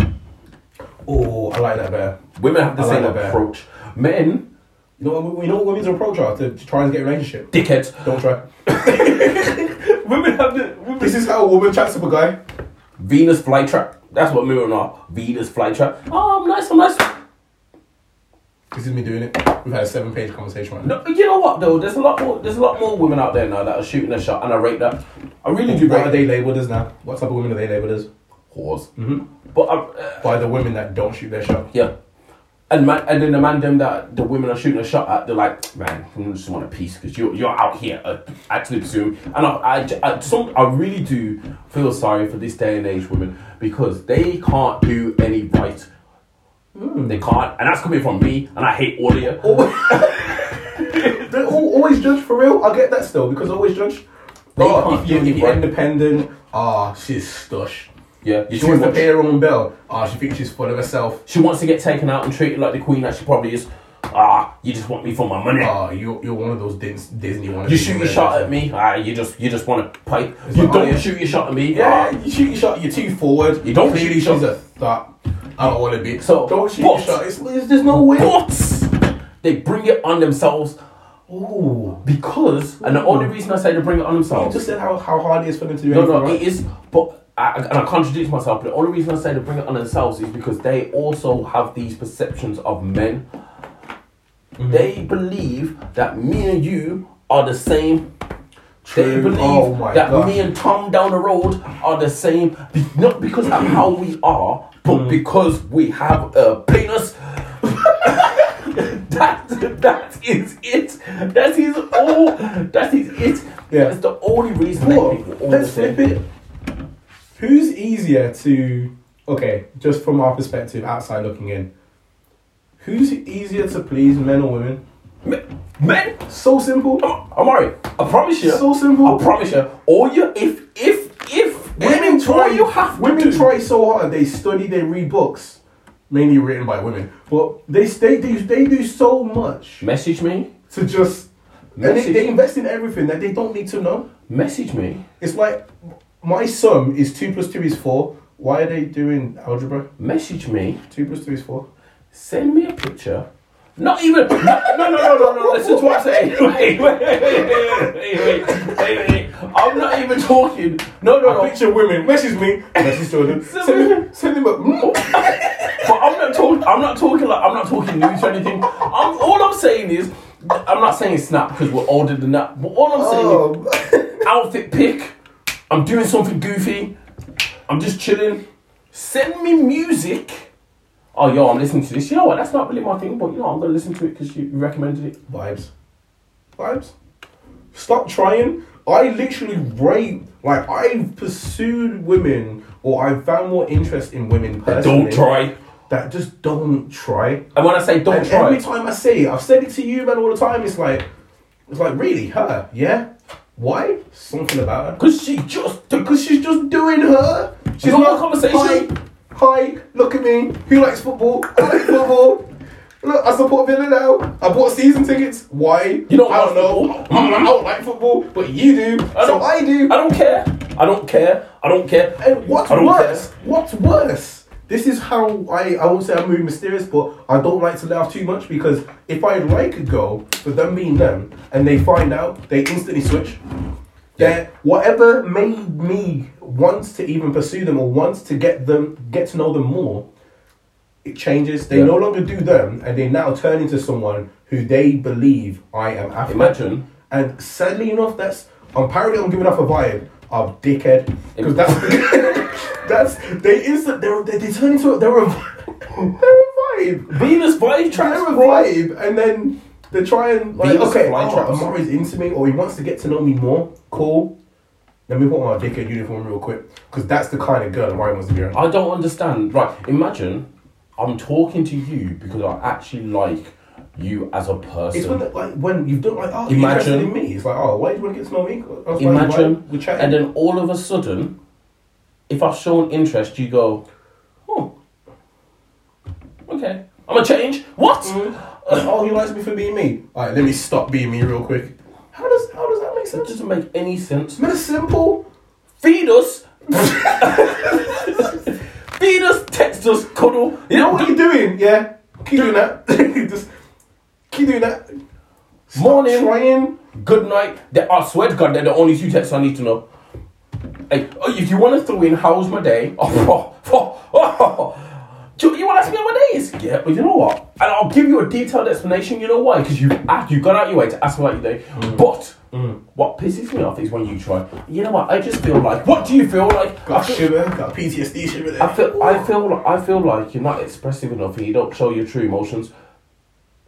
Oh, I like that better. Women have the I like same better. approach. Men, You know what? You know what women's approach are to, to try and get a relationship. dickheads. Don't try. women have the women. This is how a woman chats up a guy. Venus flytrap. That's what women are. Venus flytrap. Oh, I'm nice. I'm nice. This is me doing it. We've had a seven-page conversation right now. No, you know what though? There's a lot more. There's a lot more women out there now that are shooting a shot, and I rate that. I really do What rate are they labelled as now? What type of women are they labelled as? Whores. Mm-hmm. But uh, By the women that don't shoot their shot. yeah, and man, and then the man them that the women are shooting a shot at, they're like, man, I just want a piece because you're you're out here uh, actually pursuing. And I, I, I- some, I really do feel sorry for this day and age women because they can't do any right. They can't, and that's coming from me, and I hate all of you. They all, always judge for real. I get that still because I always judge. They Oh, if you're, if you're independent, ah, she's stush. Yeah, you She wants to pay her own bill. Ah, she thinks she's full of herself. She wants to get taken out and treated like the queen that she probably is. Ah, you just want me for my money. Ah, you you're one of those Dis- Disney ones. you shoot your shot at me. Ah, you just you just want to pipe. It's You like, don't oh, yeah. shoot your shot at me. Yeah, Ah. you shoot your shot. You're too forward. You don't Clearly, shoot your she's a thought. I don't want to be. So, don't shoot but- your shot. It's, there's no way. But they bring it on themselves Oh, because, and the only reason I say they bring it on themselves. You just said how, how hard it is for them to do No, anything no, it is. But I, and I contradict myself. But the only reason I say they bring it on themselves is because they also have these perceptions of men. Mm-hmm. They believe that me and you are the same. They True. believe Oh that gosh. me and Tom down the road are the same, not because of how we are, but Mm. because we have a penis. that that is it. That is all. That is it. Yeah. That's the only reason. they But think we're all let's flip it. Who's easier to okay, just from our perspective, outside looking in, who's easier to please, men or women? Men, men, So simple. Oh, I'm alright. I promise you. So simple. I promise you. All you, if if if Women try. you have women do- try so hard. They study. They read books, mainly written by women. But they they do they do so much Message me. to just. And they, they invest in everything that they don't need to know. Message me. It's like my sum is two plus two is four. Why are they doing algebra? Message me. Two plus two is four. Send me a picture. Not even. No, no, no, no, no. Listen to what I'm saying. Wait, wait, wait, wait, wait, wait, wait, wait. I'm not even talking. No, no, no. picture women. Message me. Message children. Send Send me- me. Send them a. But I'm not talking. I'm not talking like I'm not talking news or anything. I'm all I'm saying is. I'm not saying snap because we're older than that. But all I'm saying is Oh. outfit pick. I'm doing something goofy. I'm just chilling. Send me music. Oh, yo, I'm listening to this. You know what? That's not really my thing, but you know, I'm gonna listen to it because you recommended it. Vibes. Vibes. Stop trying. I literally rate. Like I've pursued women, or I've found more interest in women personally. Don't try. That just don't try. And when I say don't and try, every time I say it, I've said it to you, man, all the time. It's like, it's like really her, yeah. Why? Something about her. because she just Because she's just doing her. She's Not a conversation. Hi, hi, look at me. Who likes football? I like football. Look, I support Villa now. I bought season tickets. Why? You don't I don't know. I, don't like football, but you do. I so I do. I don't care. I don't care. I don't care. And what's worse? care. What's worse? This is how I, I won't say I'm moving mysterious, but I don't like to laugh too much because if I like a girl, for them being them, and they find out, they instantly switch. Yeah. Whatever made me want to even pursue them or wants to get them get to know them more, it changes. They Yeah. no longer do them and they now turn into someone who they believe I am after. Imagine. And sadly enough, that's I'm apparently I'm giving off a vibe of dickhead because that's that's they instant they're, they they turn into a, they're a they're a vibe. Venus vibe tracks, They're a vibe, and then they try and like Venus okay, oh. Amari's into me or he wants to get to know me more. Cool. Let me put on my dickhead uniform real quick because that's the kind of girl Amari wants to be around. I don't understand. Right, imagine I'm talking to you because I actually like you as a person. It's when like when you've done like oh Imagine- in me. It's like oh why do you want to get to know me? Imagine, we chat. and then all of a sudden, if I've shown interest, you go, oh, okay, I'm gonna change. What? Mm. oh, he likes me for being me. All right, let me stop being me real quick. How does how does that make sense? It doesn't make any sense. Man, it's simple. Feed us. Feed us, text us, cuddle. You know what you're doing? Yeah. Keep doing that. Just keep doing that. Stop Morning. Trying. Good night. They, I swear to God, they're the only two texts I need to know. Hey, oh, if you want to throw in how's my day, oh, oh, oh, oh. Do you, you want to ask me how my day is? Yeah, but you know what? And I'll give you a detailed explanation. You know why? Because you you got out your way to ask me about your day. But what pisses me off is when you try. You know what? I just feel like. What do you feel like? I Got feel, shiver. Got PTSD shiver there. I feel, I feel, I feel like you're not expressive enough and you don't show your true emotions.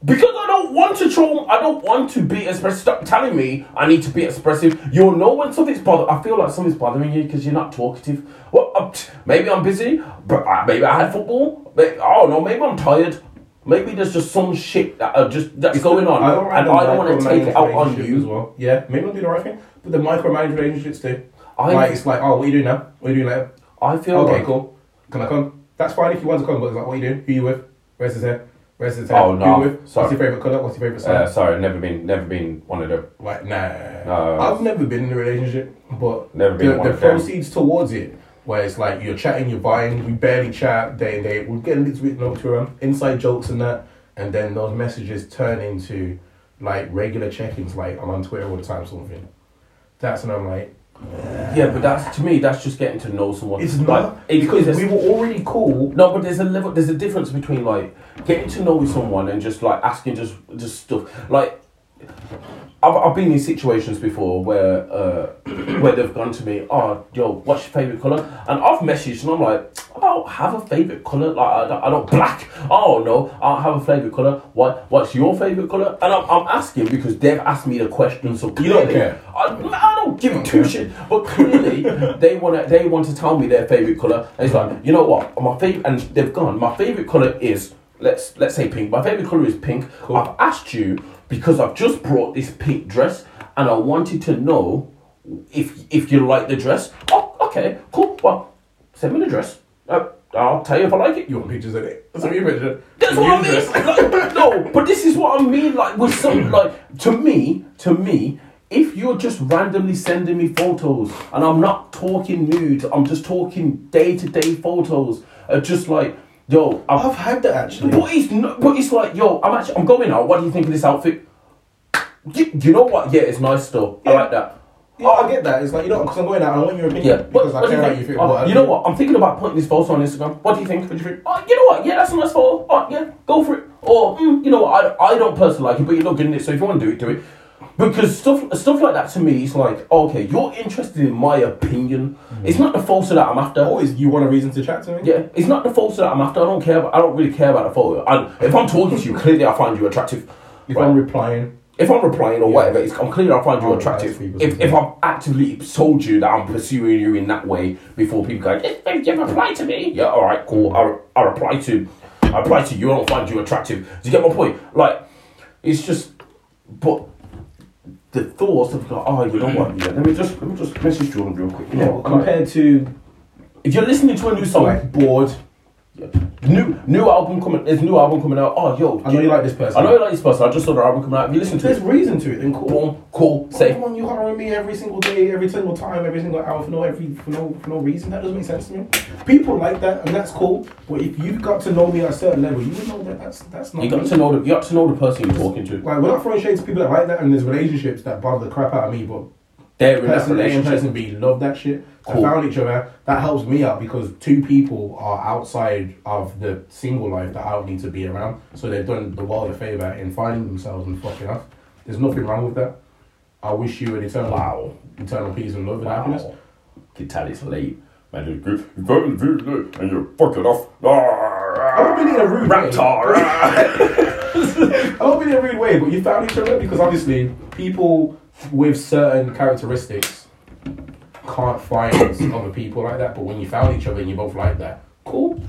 Because I don't want to show, I don't want to be expressive. Stop telling me I need to be expressive. You'll know when something's bothering. I feel like something's bothering you because you're not talkative. Well, uh, maybe I'm busy, but uh, maybe I had football. Maybe, oh no, maybe I'm tired. Maybe there's just some shit that uh, just that's going on, I don't and I don't want to take it out on you As well. Yeah, maybe I'll do the right thing. But the micromanage relationships too. I- like it's like, oh, what are you doing now? What are you doing later? I feel Okay, like, cool. Can I come? That's fine if you want to come, but it's like, what are you doing? Who you with? Where's his hair? Where's his? Oh, no, with? sorry. What's your favorite color? What's your favorite song? Uh, sorry, never been, never been one of them. like, nah. No. I've never been in a relationship, but Never been the, one the of them. proceeds towards it, where it's like you're chatting, you're buying, we barely chat day and day. We're getting a little bit know to around inside jokes and that, and then those messages turn into like regular check-ins, like I'm on Twitter all the time, sort of thing. That's when I'm like, Yeah, but that's to me. That's just getting to know someone. it's Like, not it- because it's- we were already cool. No, but there's a level. There's a difference between like getting to know someone and just like asking just just stuff. Like I've, I've been in situations before where uh, where they've gone to me, oh, yo, what's your favorite color? And I've messaged and I'm like, I don't have a favorite color. Like I don't, I don't black. Oh no, I don't have a favorite color. What What's your favorite color? And I'm, I'm asking because they've asked me the question. So You clearly, don't care. I, I don't give a two shit. But clearly, they want to they want to tell me their favorite color. And it's like, you know what? My favorite, and they've gone. My favorite color is let's let's say pink. My favorite color is pink. Cool. I've asked you because I've just brought this pink dress, and I wanted to know if if you like the dress. Oh, okay, cool. Well, send me the dress. Uh, I'll tell you if I like it. You want pictures of it? Send me a picture. That's what I mean. Like, no, but this is what I mean. Like with some, like to me, to me, if you're just randomly sending me photos, and I'm not talking nude, I'm just talking day to day photos, uh, just like, yo, I'm, I've had that actually. but it's not, but it's like, yo, I'm actually, I'm going out. What do you think of this outfit? You, you know what? Yeah, it's nice stuff. I like that. Yeah, I get that. It's like you know, because I'm going out. I want your opinion Yeah, because what, I care how you feel. Oh, I you know what? I'm thinking about putting this photo on Instagram. What do you think? What do you think? Oh, you know what? Yeah, that's a nice photo. Oh, yeah, go for it. Or, mm, you know what? I, I don't personally like it, but you look good in it. So if you want to do it, do it. Because stuff stuff like that to me is like, okay, you're interested in my opinion. It's not the photo that I'm after. Always, you want a reason to chat to me? Yeah, it's not the photo that I'm after. I don't care. About, I don't really care about the photo. And if I'm talking to you, clearly I find you attractive. If Right. I'm replying, If I'm replying or Yeah. whatever, it's, I'm clearly I find you I'll attractive. people If, if. I've actively told you that I'm pursuing you in that way before people go, "Eh, eh, you reply to me. Yeah, all right, cool. I, I reply to, I reply to you. I don't find you attractive. Do you get my point? Like, it's just, but the thoughts of like, oh, you know what? Yeah, let me just let me just message Jordan real quick. You know, compared to if you're listening to a new song, like bored, yeah, new new album coming, there's new album coming out. Oh, yo, I know you like this person. I know you like this person. I just saw the album coming out. Have you listened to There's it? reason to it. Then cool. Cool, cool, safe. come on, you hiring me every single day, every single time, every single hour for no every for no for no reason. That doesn't make sense to me. People like that, and that's cool. But if you've got to know me at a certain level, you would know that that's that's not. You got me. to know the you got to know the person you're talking to. Like we're not throwing shade to people that like that, and there's relationships that bother the crap out of me. But They're in that person A and person B love that shit. Cool. I found each other. That helps me out because two people are outside of the single life that I don't need to be around. So they've done the world a favor in finding themselves and fucking off. There's nothing wrong with that. I wish you an eternal, Wow. eternal peace and love and happiness. Wow. Can tell it's late. Man, it's good. You've got it very late and you're fucking off. Ah, I don't mean it in a rude way. Raptor. I don't mean in a rude way, but you found each other because obviously people with certain characteristics can't find other people like that. But when you found each other and you both like that, cool.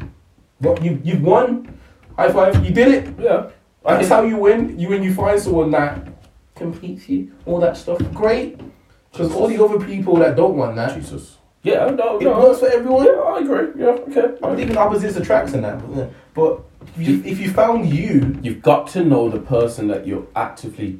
But you you've won. High five. You did it. yeah. That's how you win. You when you find someone that completes you, all that stuff. Great. Because all the other people that don't want that, Jesus. Yeah, no, it no. works for everyone. Yeah, I agree. Yeah, okay. I believe in opposites attracts and that. But if you, if you found you, You've got to know the person that you're actively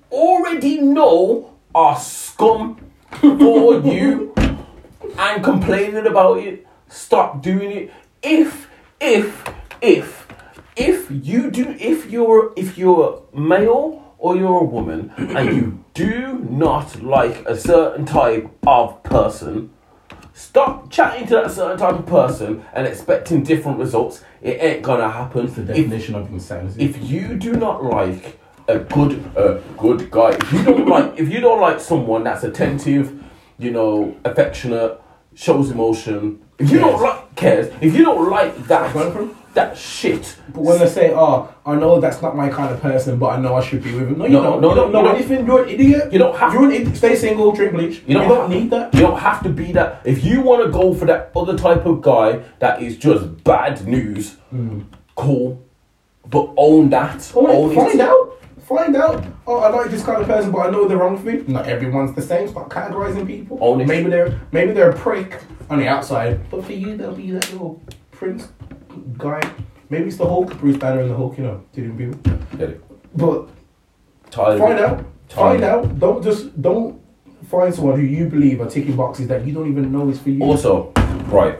already know are scum for you and complaining about it. Stop doing it. If, if, if, if you do, if you're, if you're male or you're a woman and you do not like a certain type of person, stop chatting to that certain type of person and expecting different results. It ain't gonna happen. It's the If- definition of insanity. if you do not like a good a good guy, if you don't like if you don't like someone that's attentive, you know, affectionate, shows emotion, if you don't like cares, if you don't like that that shit, But when they say, "Oh, I know that's not my kind of person, but I know I should be with him," no, you No, don't. no, you don't know you anything. You're an idiot. You don't have- You're an idiot. Stay single. Drink bleach. You don't, don't have- need that. You don't have to be that. If you want to go for that other type of guy that is just bad news, mm. cool. But own that. Find, own find it. out. Find out. Oh, I like this kind of person, but I know they're wrong for me. Not everyone's the same. Stop categorizing people. It. Maybe they're maybe they're a prick on the outside, but for you they'll be that little prince guy. Maybe it's the Hulk, Bruce Banner and the Hulk. You know, two people. It. But find out. Find out. Don't just don't find someone who you believe are ticking boxes that you don't even know is for you. Also, right,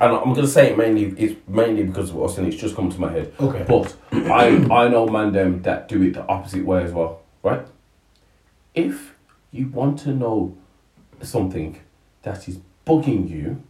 and I'm gonna say it mainly. It's mainly because of Austin. It's just come to my head. Okay. But I I know man them that do it the opposite way as well. Right. If you want to know something that is bugging you,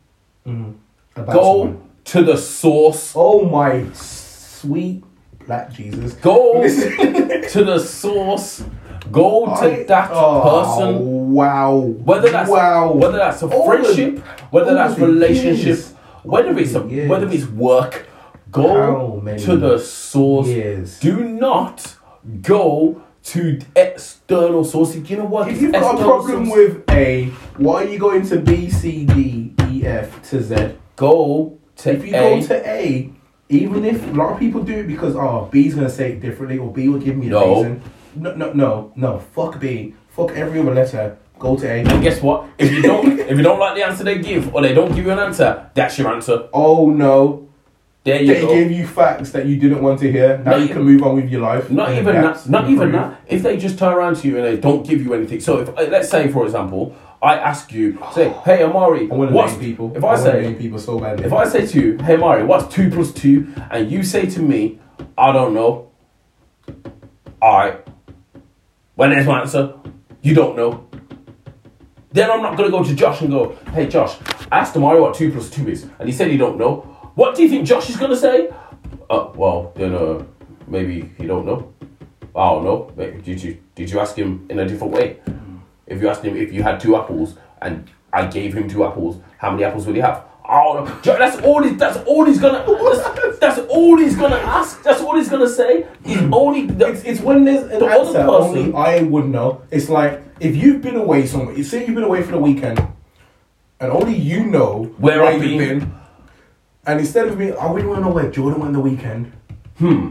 Mhm. Go someone. to the source. Oh my sweet black Jesus. Go to the source. Go to I- that oh, person. Wow. Whether that's wow. whether that's a All the- friendship, whether that's relationship, years. Whether it's a, All years. whether it's work, go to the source. years? Do not go to external sources. You know what? If you've got a problem sources- with A, why are you going to B, C, D, E, F to Z? go to A. If you A. go to A, even if a lot of people do it because oh B's gonna say it differently or B will give me a No. reason. No, no, no, no. Fuck B. Fuck every other letter. Go to A. and guess what? If you don't, if you don't like the answer they give, or they don't give you an answer, that's your answer. Oh no, There you go. they go. gave you facts that you didn't want to hear. Now Not you can move on with your life. Not even that. Not even that. If they just turn around to you and they don't give you anything. So if uh, let's say, for example, I ask you, say, "Hey Amari, I what's people. If I wanna say, people so badly. if I say to you, "Hey Amari, what's two plus two? and you say to me, "I don't know," all right. When there's my answer, you don't know. Then I'm not gonna go to Josh and go, "Hey Josh, I asked Amari what two plus two is, and he said he don't know." What do you think Josh is gonna say? Uh, well, then uh, maybe he don't know. I don't know. Maybe, did you did you ask him in a different way? If you asked him if you had two apples and I gave him two apples, how many apples would he have? I don't know. Jo- That's all. He, that's all he's gonna. That's, that's all he's gonna ask. That's all he's gonna say. He's only. It's, it's when there's an The other person- only I would know. It's like if you've been away somewhere. You say you've been away for the weekend, and only you know Where I've you've been. And instead of me, I really want to know where Jordan went the weekend. hmm.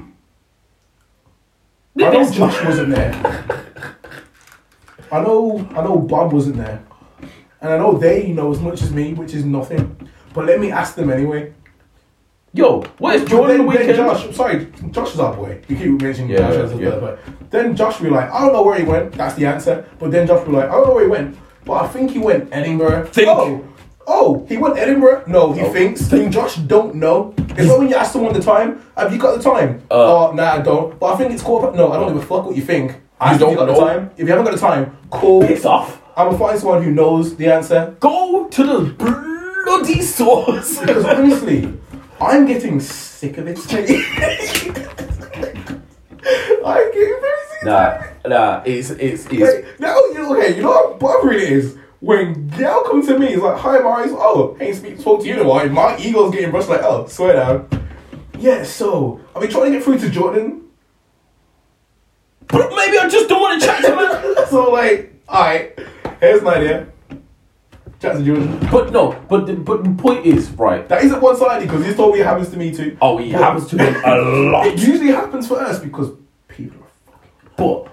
I know Josh wasn't there. I know I know Bob wasn't there, and I know they know as much as me, which is nothing. But let me ask them anyway. Yo, where's But Jordan the then, then? Josh, sorry, Josh is our boy. You keep mentioning Yeah, Josh as a yeah. third, then Josh will be like, I don't know where he went. That's the answer. But then Josh will be like, I don't know where he went, but I think he went Edinburgh. Think. Oh, oh, he went Edinburgh. No, he Oh, thinks. think. Josh don't know. It's like when you ask someone the time. Have you got the time? Uh, oh, nah, I don't. But I think it's quarter. No, I don't give a fuck what you think. If don't you got know. the time. If you haven't got the time, cool. Piss off. I'm gonna find someone who knows the answer. Go to the bloody source. Because honestly, I'm getting sick of it. I'm getting very sick. of nah, it. nah. It's it's it's. Like, now you okay? You know what bother it is when Gail comes to me. He's like, "Hi, Maurice. Oh, ain't speak talk to you in a while. My ego's getting brushed. Like, oh, swear down. Yeah. So, are we trying to get through to Jordan? But maybe I just don't want to chat to man. so like, alright, here's an idea. Jordan. But no, but the, but the point is right. That isn't one sided because this me happens to me too. Oh, it happens to him a lot. It usually happens for us because people are fucking. But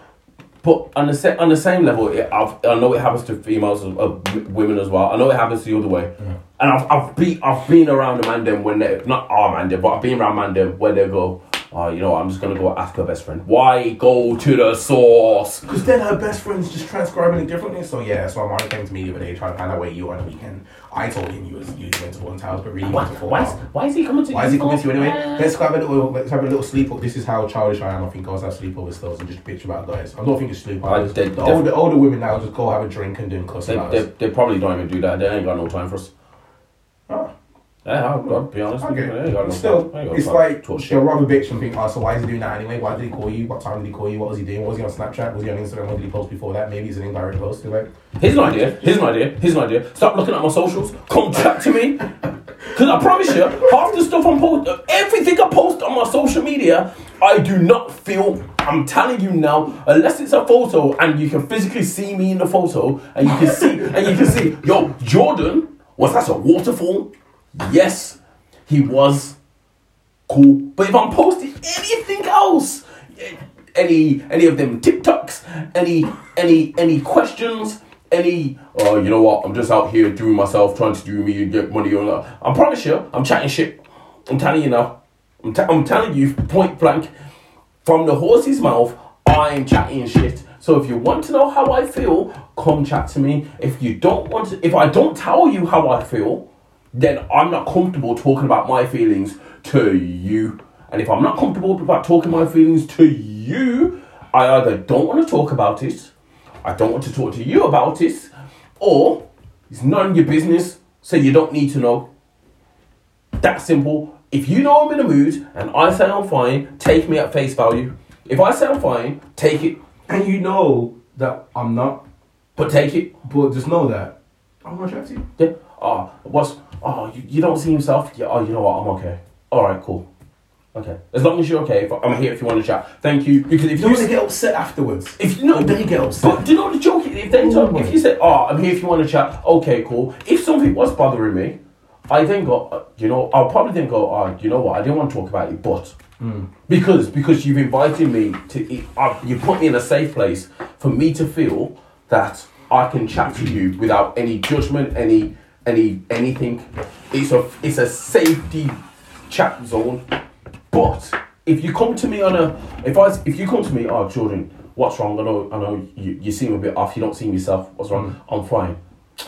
but on the sa- on the same level, it, I've, I know it happens to females, uh, w- women as well. I know it happens the other way. And I've I've been I've been around a man them when they not our man them, but I've been around man them where they go, oh, you know, what, I'm just gonna go ask her best friend. Why go to the source? Because then her best friend's just transcribing it differently. So yeah, so Amari came to me the other day trying to find out where you were on the weekend. I told him you was you went to one's house, but really Why, went to why, is, why is he coming to? Why is he coming to you anyway? Uh, Let's have a little, let's have a little sleepover. This is how childish I am. I think girls have sleepovers still, and just bitch about guys. I don't think it's I- sleepovers. they- the older, older women now just go have a drink and then cuss They, they, they probably don't even do that. They ain't got no time for us. Ah, Yeah, I'll, I'll be honest with you. Okay. got no But still, time. They ain't got it's like shit. they'll rather bitch and think, oh, so why is he doing that anyway? Why did he call you? What time did he call you? What was he doing? What Was he on Snapchat? Was he on Instagram? What did he post before that? Maybe it's an indirect post. You're like, Here's an idea. Here's an idea. Here's an idea. Stop looking at my socials. Come chat to me. Because I promise you, half the stuff I'm post, everything I post on my social media, I do not feel. I'm telling you now, unless it's a photo and you can physically see me in the photo, and you can see, and you can see, yo, Jordan was that a waterfall? Yes, he was cool. But if I'm posting anything else, any any of them TikToks, any any any questions, any oh you know what, I'm just out here doing myself, trying to do me and get money on that. I promise you, I'm chatting shit. I'm telling you now. I'm, t- I'm telling you point blank, from the horse's mouth, I'm chatting shit. So if you want to know how I feel, come chat to me. If you don't want to, if I don't tell you how I feel, then I'm not comfortable talking about my feelings to you. And if I'm not comfortable about talking my feelings to you, I either don't want to talk about it, I don't want to talk to you about it, or it's none of your business, so you don't need to know. That simple. If you know I'm in a mood and I say I'm fine, take me at face value. If I say I'm fine, take it, and you know that I'm not, but take it. but just know that I'm to you. Yeah. Oh, what's? Oh, you, you don't see himself. Yeah. Oh, you know what? I'm okay. All right. Cool. Okay. As long as you're okay, if I'm here if you want to chat. Thank you. Because if You you don't get upset afterwards. if you know they get upset. But do you know the joke? If they Oh talk, if you say, "Oh, I'm here if you want to chat," okay, cool. If something was bothering me, I then go, uh, you know, I'll probably then go, "Oh, you know what? I didn't want to talk about it, but because because you've invited me to, uh, you put me in a safe place for me to feel that I can chat to you without any judgment, any any anything. It's a it's a safety chat zone. But if you come to me on a if I if you come to me, oh Jordan, what's wrong? I know I know you, you seem a bit off. You don't seem yourself. What's wrong? I'm fine.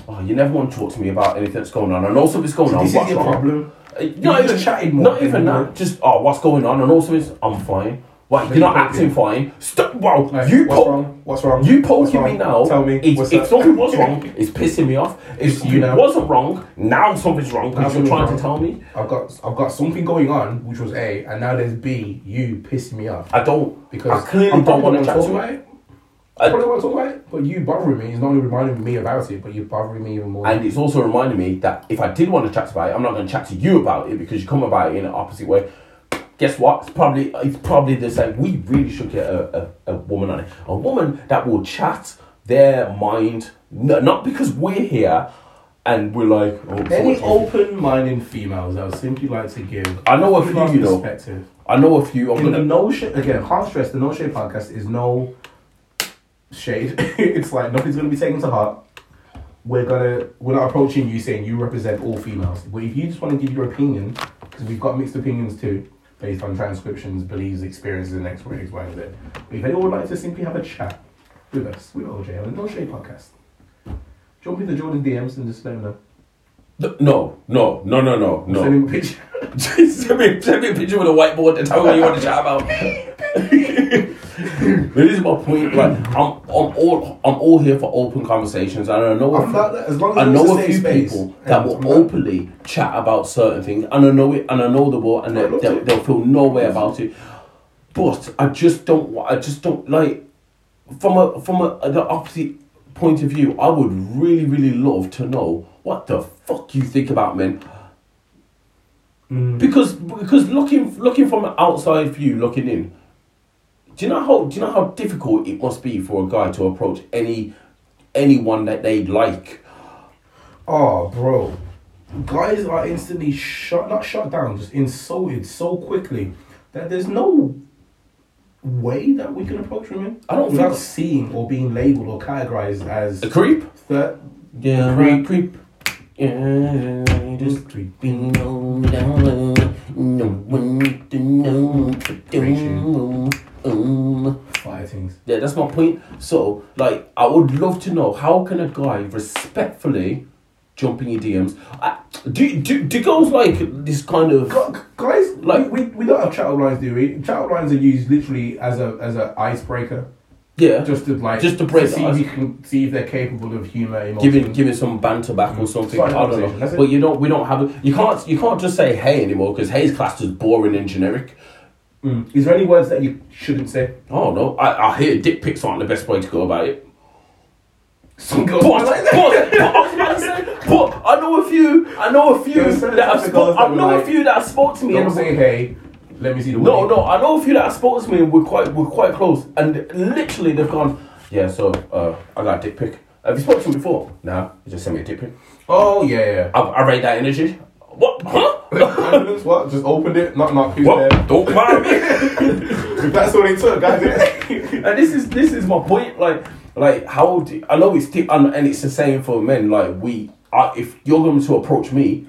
Oh, you never want to talk to me about anything that's going on. I know something's going on. This is What's your wrong? problem. Uh, Not even more Not even that. Just oh, what's going on? And also, it's I'm fine. Well, you're not you acting fine. Stop. Well, Like, you what's po- wrong? What's wrong? you What's poking me wrong? now. Tell me. It's, What's if up? something was wrong, it's pissing me off. If It's you know, now. wasn't wrong, now something's wrong because you're trying wrong. to tell me. I've got I've got something going on, which was A, and now there's B. You pissing me off I don't because I clearly I'm don't want to chat talk about it. I- I probably want to talk about it, but you bothering me is not only reminding me about it, but you're bothering me even more. And it's also reminding me that if I did want to chat about it, I'm not going to chat to you about it because you come about it in an opposite way. Guess what? It's probably it's probably the same. We really should get a, a, a woman on it. A woman that will chat their mind, not because we're here and we're like, oh, Any open-minded females, I would simply like to give. I know a few, you know. perspective. I know a few. I'm In the gonna, no shade again, can't stress the no shade podcast is no shade. it's like nothing's gonna be taken to heart. We're gonna we're not approaching you saying you represent all females. But if you just want to give your opinion, because we've got mixed opinions too, based on transcriptions, beliefs, experiences, and X, Y, X, Y, and Z. But if anyone would like to simply have a chat with us, with OJ on the No Shade podcast, jump into Jordan DMs and just let him know. no, no, no, no, no, no. Send me a picture. send, me, send me a picture with a whiteboard and tell me what you want to chat about. but this is my point. Like, I'm, I'm all, I'm all here for open conversations, and I know, a I'm few- not, as long as I know a few space, people that and will I'm not- openly chat about certain things, and I know it, and I know the will, and they, I'd love they'll, they'll feel no way about it. But I just don't. I just don't like from a from a the opposite point of view. I would really, really love to know what the fuck you think about men. Mm. Because because looking looking from an outside view, looking in, Do you know how do you know how difficult it must be for a guy to approach any anyone that they like? Oh, bro. Guys are instantly shut, not shut down, just insulted so quickly that there's no way that we can approach women. I don't without think- seeing or being labeled or categorized as A creep? that. Yeah, Creep. creep. Yeah, just creeping on down low. No one need to know. Um, Fire things. Yeah, that's my point. So, like, I would love to know how can a guy respectfully jump in your DMs? I, do, do do girls like this kind of? Guys, Like- we, we don't have chat lines, do we? Chat lines are used literally as a as an icebreaker, Yeah, just to like Just to break the see if you can see if they're capable of humor, emotion. giving giving some banter back or Mm. something. Start I don't know. But you don't. We don't have. A, you can't. You can't just say hey anymore because hey's classed as boring and generic. Mm. Is there any words that you shouldn't say? Oh no, I, I hear dick pics aren't the best way to go about it. Some But, girls but, like that. I was about to say, but I know a few. I know a few There are certain that have spoke, I know a few that have spoke to me Don't and say hey. Let me see the No, winning. no, I know a few that have spoke to me and we're quite, we're quite close, and literally they've gone, yeah. So uh, I got a dick pic. Have you spoken to me before? Nah, you just sent me a dick pic. Oh yeah, yeah. I, I rate that energy. What? Huh? What? Just opened it, not not who's what? there. Don't mind me. If that's what they took, guys. and this is this is my point. Like, like how do, I know it's di- and, and it's the same for men. Like we, I, if you're going to approach me,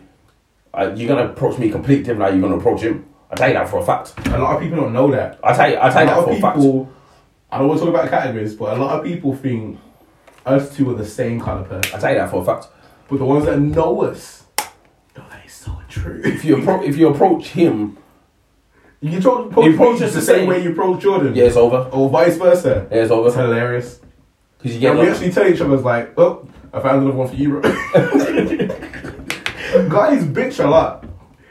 uh, you're gonna approach me completely different. How you're gonna approach him. I tell you that for a fact. a lot of people don't know that. I tell you, I tell you that for of a fact. I don't want to talk about categories, but a lot of people think us two are the same kind of person. I tell you that for a fact. But the ones that know us, no, that is so true. If you appro- if you approach him, You approach, He approach approaches just the the same same. way you approach Jordan. yeah, it's over. Or vice versa. Yeah, it's over. It's hilarious. Because you get And we actually tell each other, like, oh, I found another one for you, bro. guys bitch a lot.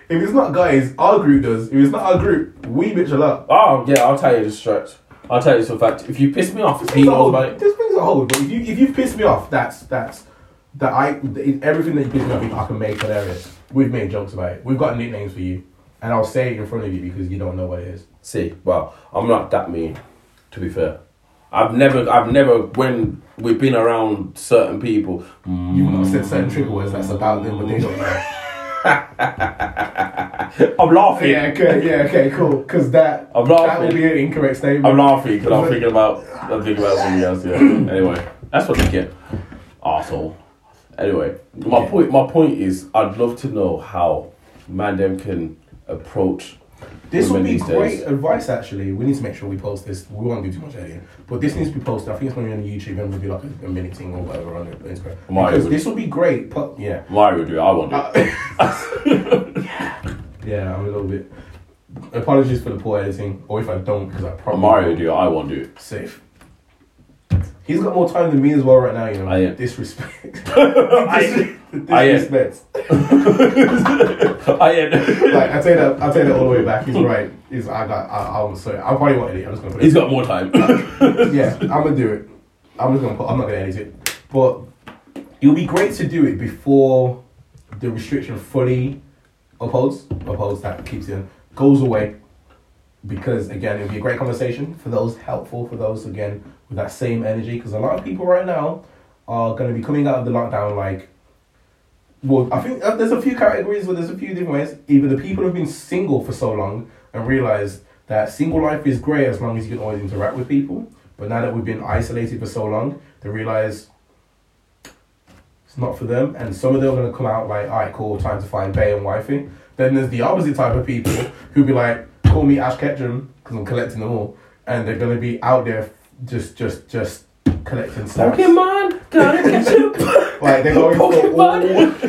If it's not guys, our group does. If it's not our group, we bitch a lot. oh yeah, I'll tell you this straight. I'll tell you this for fact. If you piss me off, This he knows hold. about it. This brings a hold. But if you if you piss me off, that's that's that I everything that you piss me off, I can make hilarious. We've made jokes about it. We've got nicknames for you, and I'll say it in front of you because you don't know what it is. See, well, I'm not that mean. To be fair, I've never, I've never when we've been around certain people. You've not said certain trigger words that's about them, but they don't know. I'm laughing. yeah, okay, yeah, okay, cool. Because that I'm that laughing. will be an incorrect statement. I'm laughing because I'm thinking about, I'm thinking about something else. Yeah. anyway, that's what you get, asshole. Anyway, my Yeah. point, my point is, I'd love to know how man them can approach. This would be great days. advice, actually. We need to make sure we post this. We won't do too much editing, but this needs to be posted. I think it's going to be on YouTube and we'll do like a, a minute thing or whatever on Instagram. Mario Because would- this would be great. But yeah, Mario would do it. I won't do it. Uh, yeah, I'm a little bit. Apologies for the poor editing, or if I don't, because I probably Mario would do it. I won't do it. safe. He's got more time than me as well right now. You know, I am. disrespect. I, disrespect. I am. like I you that, I you that all the way back. He's right. He's I got. I, I'm sorry. I probably won't edit. I'm just gonna. Put it He's got more time. yeah, I'm gonna do it. I'm just gonna put. I'm not gonna edit it, but it would be great to do it before the restriction fully upholds. Upholds that keeps it goes away, because again, it would be a great conversation for those helpful for those again with that same energy. Because a lot of people right now are gonna be coming out of the lockdown like. Well, I think uh, there's a few categories, but there's a few different ways. Either the people who've been single for so long and realized that single life is great as long as you can always interact with people. But now that we've been isolated for so long, they realize it's not for them. And some of them are going to come out like, all right, cool, time to find bay and wifey. Then there's the opposite type of people who be like, call me Ash Ketchum because I'm collecting them all. And they're to be out there just, just, just collecting stuff. Pokemon, gotta catch him. Like they're going for all. Pokemon.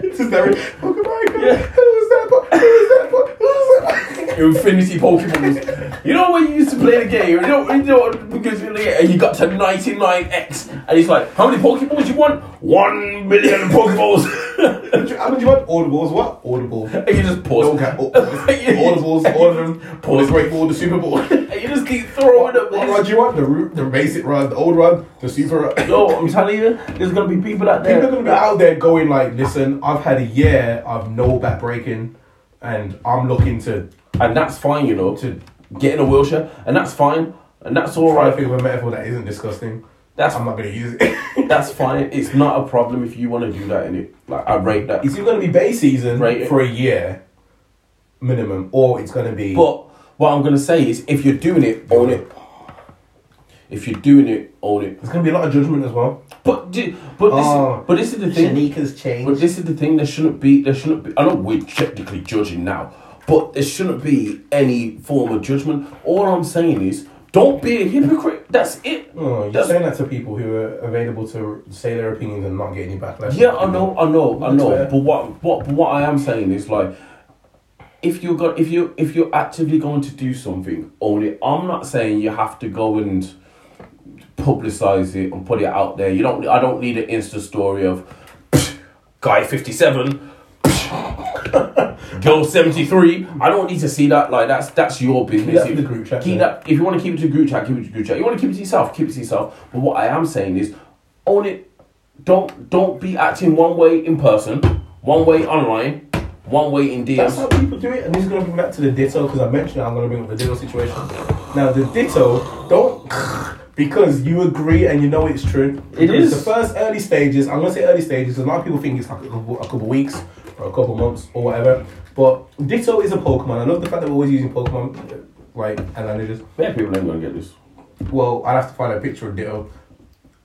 just every Pokemon. Yeah. Who's that? Who's that? Who's that? Infinity Pokemon. You know when you used to play the game, you know, you know because and you got to 99x, and he's like, how many Pokeballs do you want? One million Pokeballs. How many do you want? Audibles. What? Audible. and you just pause. Don't count. Audibles. All of them. All the Great Ball, the Super Ball. and you just keep throwing up What rod do you want? The root, the basic rod, the old rod, the super rod. Yo, I'm telling you, there's gonna be people out People there. are gonna be out there going like, listen, I've had a year of no back breaking, and I'm looking to and that's fine, you know. to get in a wheelchair, and that's fine, and that's all Try to right. think of a metaphor that isn't disgusting. That's I'm not gonna use it. that's fine. It's not a problem if you want to do that in it. Like I rate that. it's either gonna be bay season Right. for a year minimum, or it's gonna be. But what I'm gonna say is, if you're doing it, own it. If you're doing it, own it. there's gonna be a lot of judgment as well. But di- but this, Oh. but this is the thing. Shanika's changed. But this is the thing. There shouldn't be. There shouldn't be. I know we're technically judging now, but there shouldn't be any form of judgment. All I'm saying is, don't be a hypocrite. That's it. Oh, you're That's- saying that to people who are available to say their opinions and not get any backlash. Yeah, I know, I know, I know. But what, what, but what I am saying is like, if you're go, if you if you're actively going to do something, own it. I'm not saying you have to go and publicize it and put it out there. You don't. I don't need an Insta story of guy fifty seven. Girl seventy three. I don't need to see that. Like that's that's your business. that to If- the group chat, Keep yeah. that. If you want to keep it to group chat, keep it to group chat. You want to keep it to yourself, keep it to yourself. But what I am saying is, own it. Don't don't be acting one way in person, one way online, one way in That's how DMs. people do it, and this is going to bring back to the ditto because I mentioned it, I'm going to bring up the ditto situation. Now, the ditto, don't because you agree and you know it's true. It Because is. the first early stages. I'm going to say early stages. A lot of people think it's like a couple, a couple weeks or a couple months or whatever. But ditto is a Pokemon. I love the fact that we're always using Pokemon like analogies. Yeah, people ain't gonna get this. Well, I'd have to find a picture of ditto.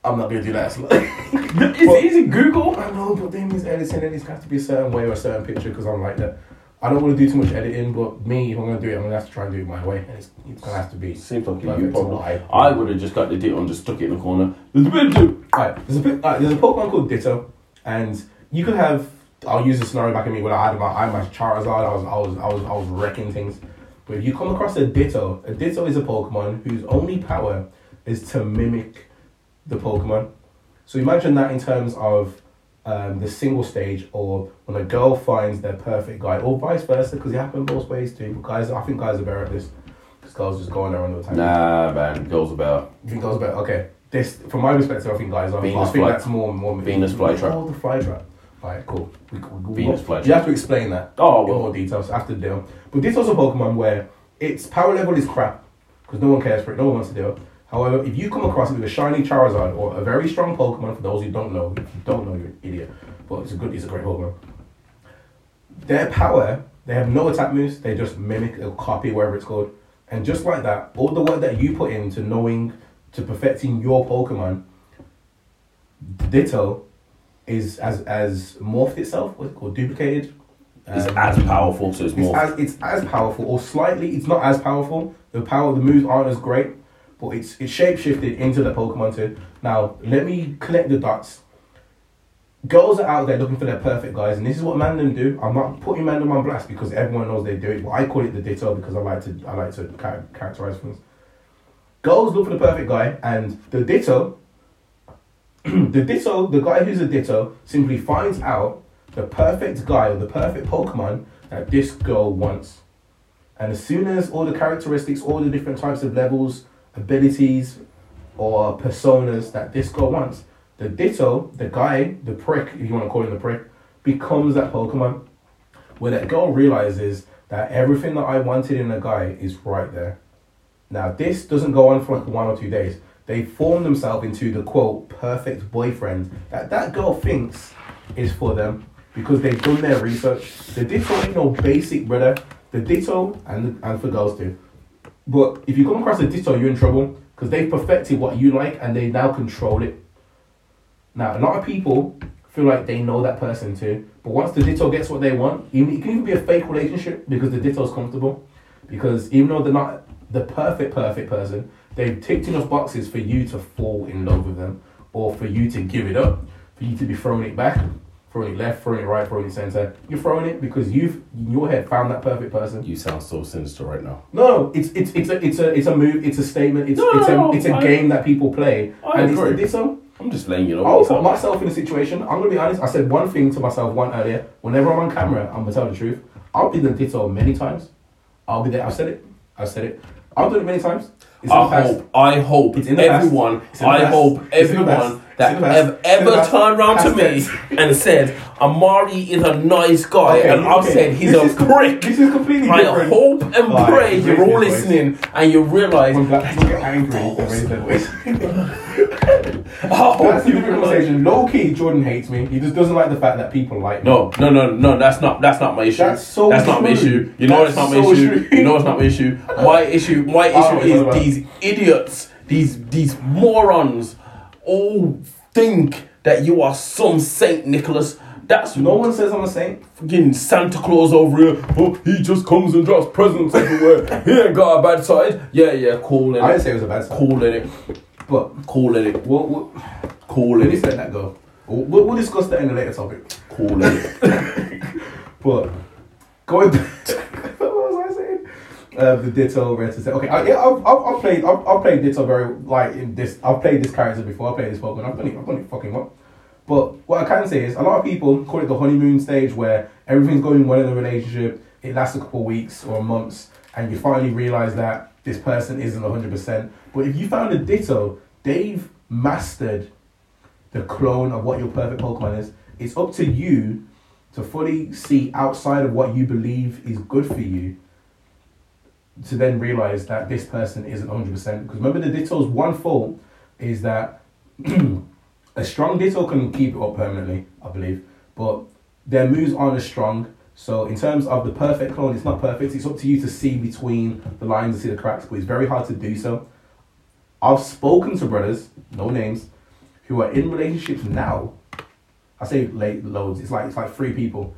I'm not to do that. It's easy. Google. I know, but then he's editing it. It's got to be a certain way or a certain picture because I'm like that. I don't want to do too much editing, but me, if I'm to do it, I'm to have to try and do it my way. And it's, it's to have to be. Seems like you problem. I- I would have just got the ditto and just stuck it in the corner. There's a bit to. Alright, there's a bit, alright, there's a Pokemon called Ditto, and you could have. I'll use a scenario back at me when I had my, I had my Charizard. I was, I was, I was, I was wrecking things. But if you come across a Ditto, a Ditto is a Pokemon whose only power is to mimic the Pokemon. So imagine that in terms of um, the single stage, or when a girl finds their perfect guy, or vice versa, because it happens both ways too. But Guys, I think guys are better at this. Because girls just go on there on the time. Nah, man. Goes about. You think girls are better? Okay. This, from my perspective, I think guys are. Venus I think fly- that's more more. Venus flytrap. Oh, the flytrap. Alright, cool. We, we, we, Venus You flytrap. have to explain that. Oh, in more details after the deal. But this was a Pokemon where its power level is crap because no one cares for it. No one wants to it. However, if you come across it with a shiny Charizard or a very strong Pokemon, for those who don't know, if you don't know, you're an idiot. But it's a good, it's a great Pokemon. Their power, they have no attack moves. They just mimic or copy whatever it's called. And just like that, all the work that you put into knowing, to perfecting your Pokemon, Ditto is as as morphed itself, what's it called, duplicated. It's Um, as powerful, so it's it's more. as it's as powerful, or slightly. It's not as powerful. The power, the moves aren't as great, but it's it's shape shifted into the Pokemon too. Now let me connect the dots. Girls are out there looking for their perfect guys, and this is what Mandem do. I'm not putting Mandem on blast because everyone knows they do it, but I call it the Ditto because I like to I like to characterize things. Girls look for the perfect guy, and the Ditto, the Ditto, the guy who's a Ditto, simply finds out the perfect guy or the perfect Pokemon that this girl wants. And as soon as all the characteristics, all the different types of levels, abilities, or personas that this girl wants, the Ditto, the guy, the prick, if you want to call him the prick, becomes that Pokemon. Where that girl realizes that everything that I wanted in a guy is right there. Now, this doesn't go on for like one or two days. They form themselves into the quote perfect boyfriend that that girl thinks is for them because they've done their research. The Ditto ain't no basic, brother. The Ditto, and, and for girls too. But if you come across a Ditto, you're in trouble because they've perfected what you like and they now control it. Now, a lot of people feel like they know that person too, but once the Ditto gets what they want, it can even be a fake relationship because the Ditto's comfortable. Because even though they're not the perfect, perfect person, they've ticked enough boxes for you to fall in love with them or for you to give it up, for you to be throwing it back, throwing it left, throwing it right, throwing it center. You're throwing it because you've in your head found that perfect person. You sound so sinister right now. No, no, it's it's it's a it's a it's a move, it's a statement, it's No, it's no, a it's a I- game that people play, I and it's agree. the Ditto. Um, I'm just letting you know. I'll put myself in a situation. I'm gonna be honest. I said one thing to myself one earlier. Whenever I'm on camera, I'm gonna tell the truth. I'll be the ditto many times. I'll be there. I've said it. I've said it. I've done it many times. It's I hope, I hope It's in the past. everyone, It's in the I hope It's in the everyone that have ever turned around to me and said Amari is a nice guy, Okay, and I've okay. said he's This a com- prick. This is completely I different. hope and Alright, pray you're all your voice. listening and you realise. When black people get angry, they raise their voice. Hope That's a different conversation. Low key, Jordan hates me. He just doesn't like the fact that people like me. No, no, no, no. That's not. That's not my issue. That's so That's not my issue. You know That's it's not my so issue. true. You know it's not my issue. My issue. My Oh, issue about- is these idiots. These these morons all think that you are some Saint Nicholas. That's No one says I'm a saint. fucking Santa Claus over here. Oh, he just comes and drops presents everywhere. he ain't got a bad side. Yeah, yeah, cool I didn't say it was a bad side. Cool in it. But Cool in it. we'll, we'll, Cool in it. let that go. We'll, we'll discuss that in a later topic. Cool in it. But going back, what was I saying? Uh, the Ditto Red Okay, I, yeah, I've, I've, I've played I've, I've played Ditto very like in this. I've played this character before. I played this Pokemon. I've done it. I've done it fucking well. But what I can say is a lot of people call it the honeymoon stage where everything's going well in the relationship. It lasts a couple of weeks or months, and you finally realize that this person isn't hundred percent. But if you found a Ditto, they've mastered the clone of what your perfect Pokemon is. It's up to you to fully see outside of what you believe is good for you to then realize that this person isn't 100%. Because remember, the Ditto's one fault is that a strong Ditto can keep it up permanently, I believe, but their moves aren't as strong. So, in terms of the perfect clone, it's not perfect. It's up to you to see between the lines and see the cracks, but it's very hard to do so. I've spoken to brothers, no names, who are in relationships now. I say late loads. It's like it's like three people,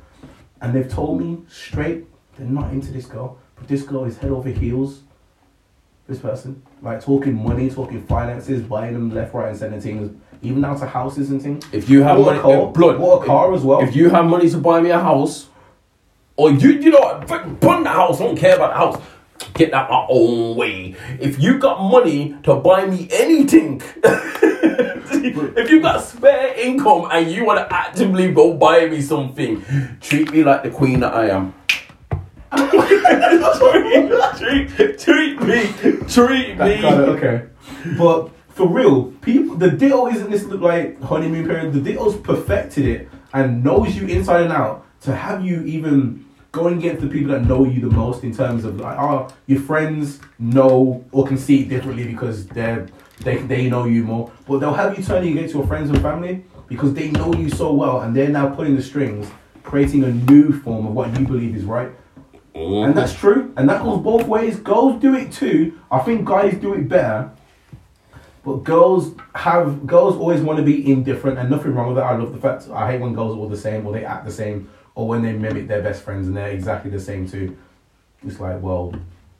and they've told me straight they're not into this girl, this girl is head over heels. This person, like talking money, talking finances, buying them left, right, and center things, even down to houses and things. If you have What money, a car, uh, blood, what a car as well. If you have money to buy me a house, or you you know what, fuck, put in the house, I don't care about the house. Get that my own way. If you got money to buy me anything, if you got spare income and you want to actively go buy me something, treat me like the queen that I am. Treat, treat, treat me, treat me. kind of okay. But for real, people, the Ditto isn't this look like honeymoon period. The Ditto's perfected it and knows you inside and out to have you even going against the people that know you the most in terms of like, oh, your friends know or can see it differently because they're they they know you more. But they'll have you turning against your friends and family because they know you so well and they're now pulling the strings, creating a new form of what you believe is right. Oh. And that's true. And that goes both ways. Girls do it too. I think guys do it better. But girls have girls always want to be indifferent and nothing wrong with that. I love the fact I hate when girls are all the same or they act the same or when they mimic their best friends and they're exactly the same too. It's like, well,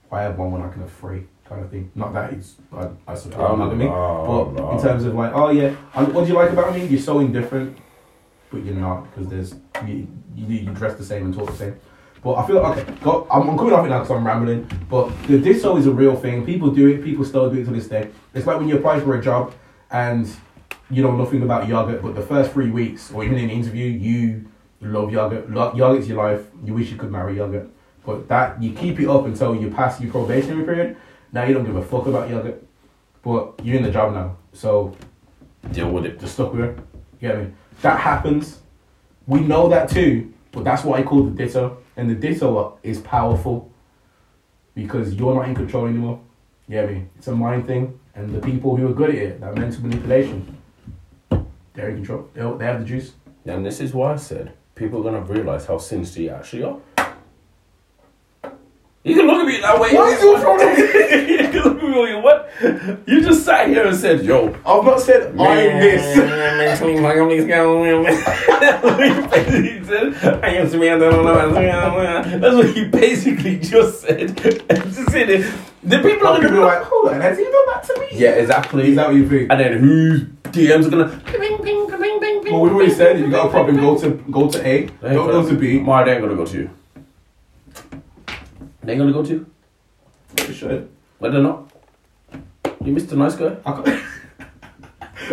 why have one when I can have three? Kind of thing. Not that it's I, I support Oh, monogamy, no, but no. in terms of like, oh yeah, what do you like about me? You're so indifferent, but you're not because there's you, you you dress the same and talk the same. But I feel okay. Go, I'm, I'm coming off it now because I'm rambling. But the ditto is a real thing. People do it. People still do it to this day. It's like when you apply for a job and you know nothing about yogurt, but the first three weeks or even in an interview, you love yogurt. Lo- Yogurt's your life. You wish you could marry yogurt. But that you keep it up until you pass your probationary period. Now you don't give a fuck about yogurt. But you're in the job now, so Deal with it. just stuck with it. You get me? That happens. We know that too, but that's what I call the ditto. And the ditto is powerful because you're not in control anymore. You get me? It's a mind thing, and the people who are good at it, that mental manipulation, they're in control. They, they have the juice. And this is why I said people are gonna realize how sinister you actually are. You can look at me that way. Why is your problem? you can look at me like, what? You just sat here and said, yo. I've not said I'm this. That's what he basically just said. just said it. The people are gonna be like, like, hold on, has he done that to me? yeah, exactly. Is that what you think? And then whose DMs are gonna? Well, we've already said if you got a problem. Go to go to A. Don't go to B. Why they ain't gonna go to you? They ain't gonna go to? You should. But they're not. You missed Mr. Nice Guy.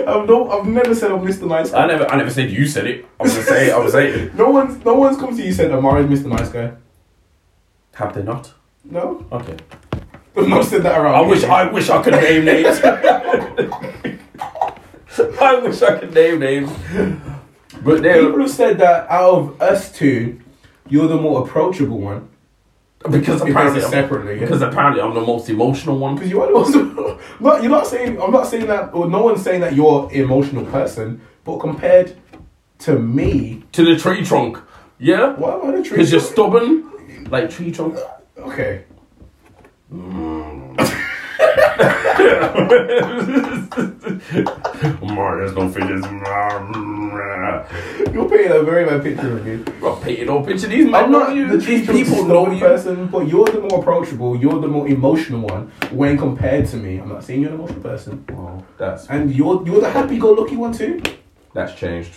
I've no, I've never said I'm Mr. Nice Guy. I never, I never said you said it. I was gonna say, I was saying. it. No one's, no one's come to you said Amari's Mr. Nice Guy. Have they not? No, Okay. I've not said that around. I wish, I wish I could name names. I wish I could name names. But People have said that out of us two, you're the more approachable one. Because If apparently separately, yeah. because apparently I'm the most emotional one. Because you are the most. not, you're not saying. I'm not saying that. Or no one's saying that you're an emotional person. But compared to me, To the tree trunk. Yeah? why am I the tree? Because you're stubborn. Like tree trunk. Okay. Mm. Mario's no figures. You're painting a very bad picture of me. Got painted all picture these man. I'm not you. the These people people know you. person, but you're the more approachable. You're the more emotional one when compared to me. I'm not saying you're an emotional person, Oh, that's and you're you're the happy-go-lucky one too. that's changed.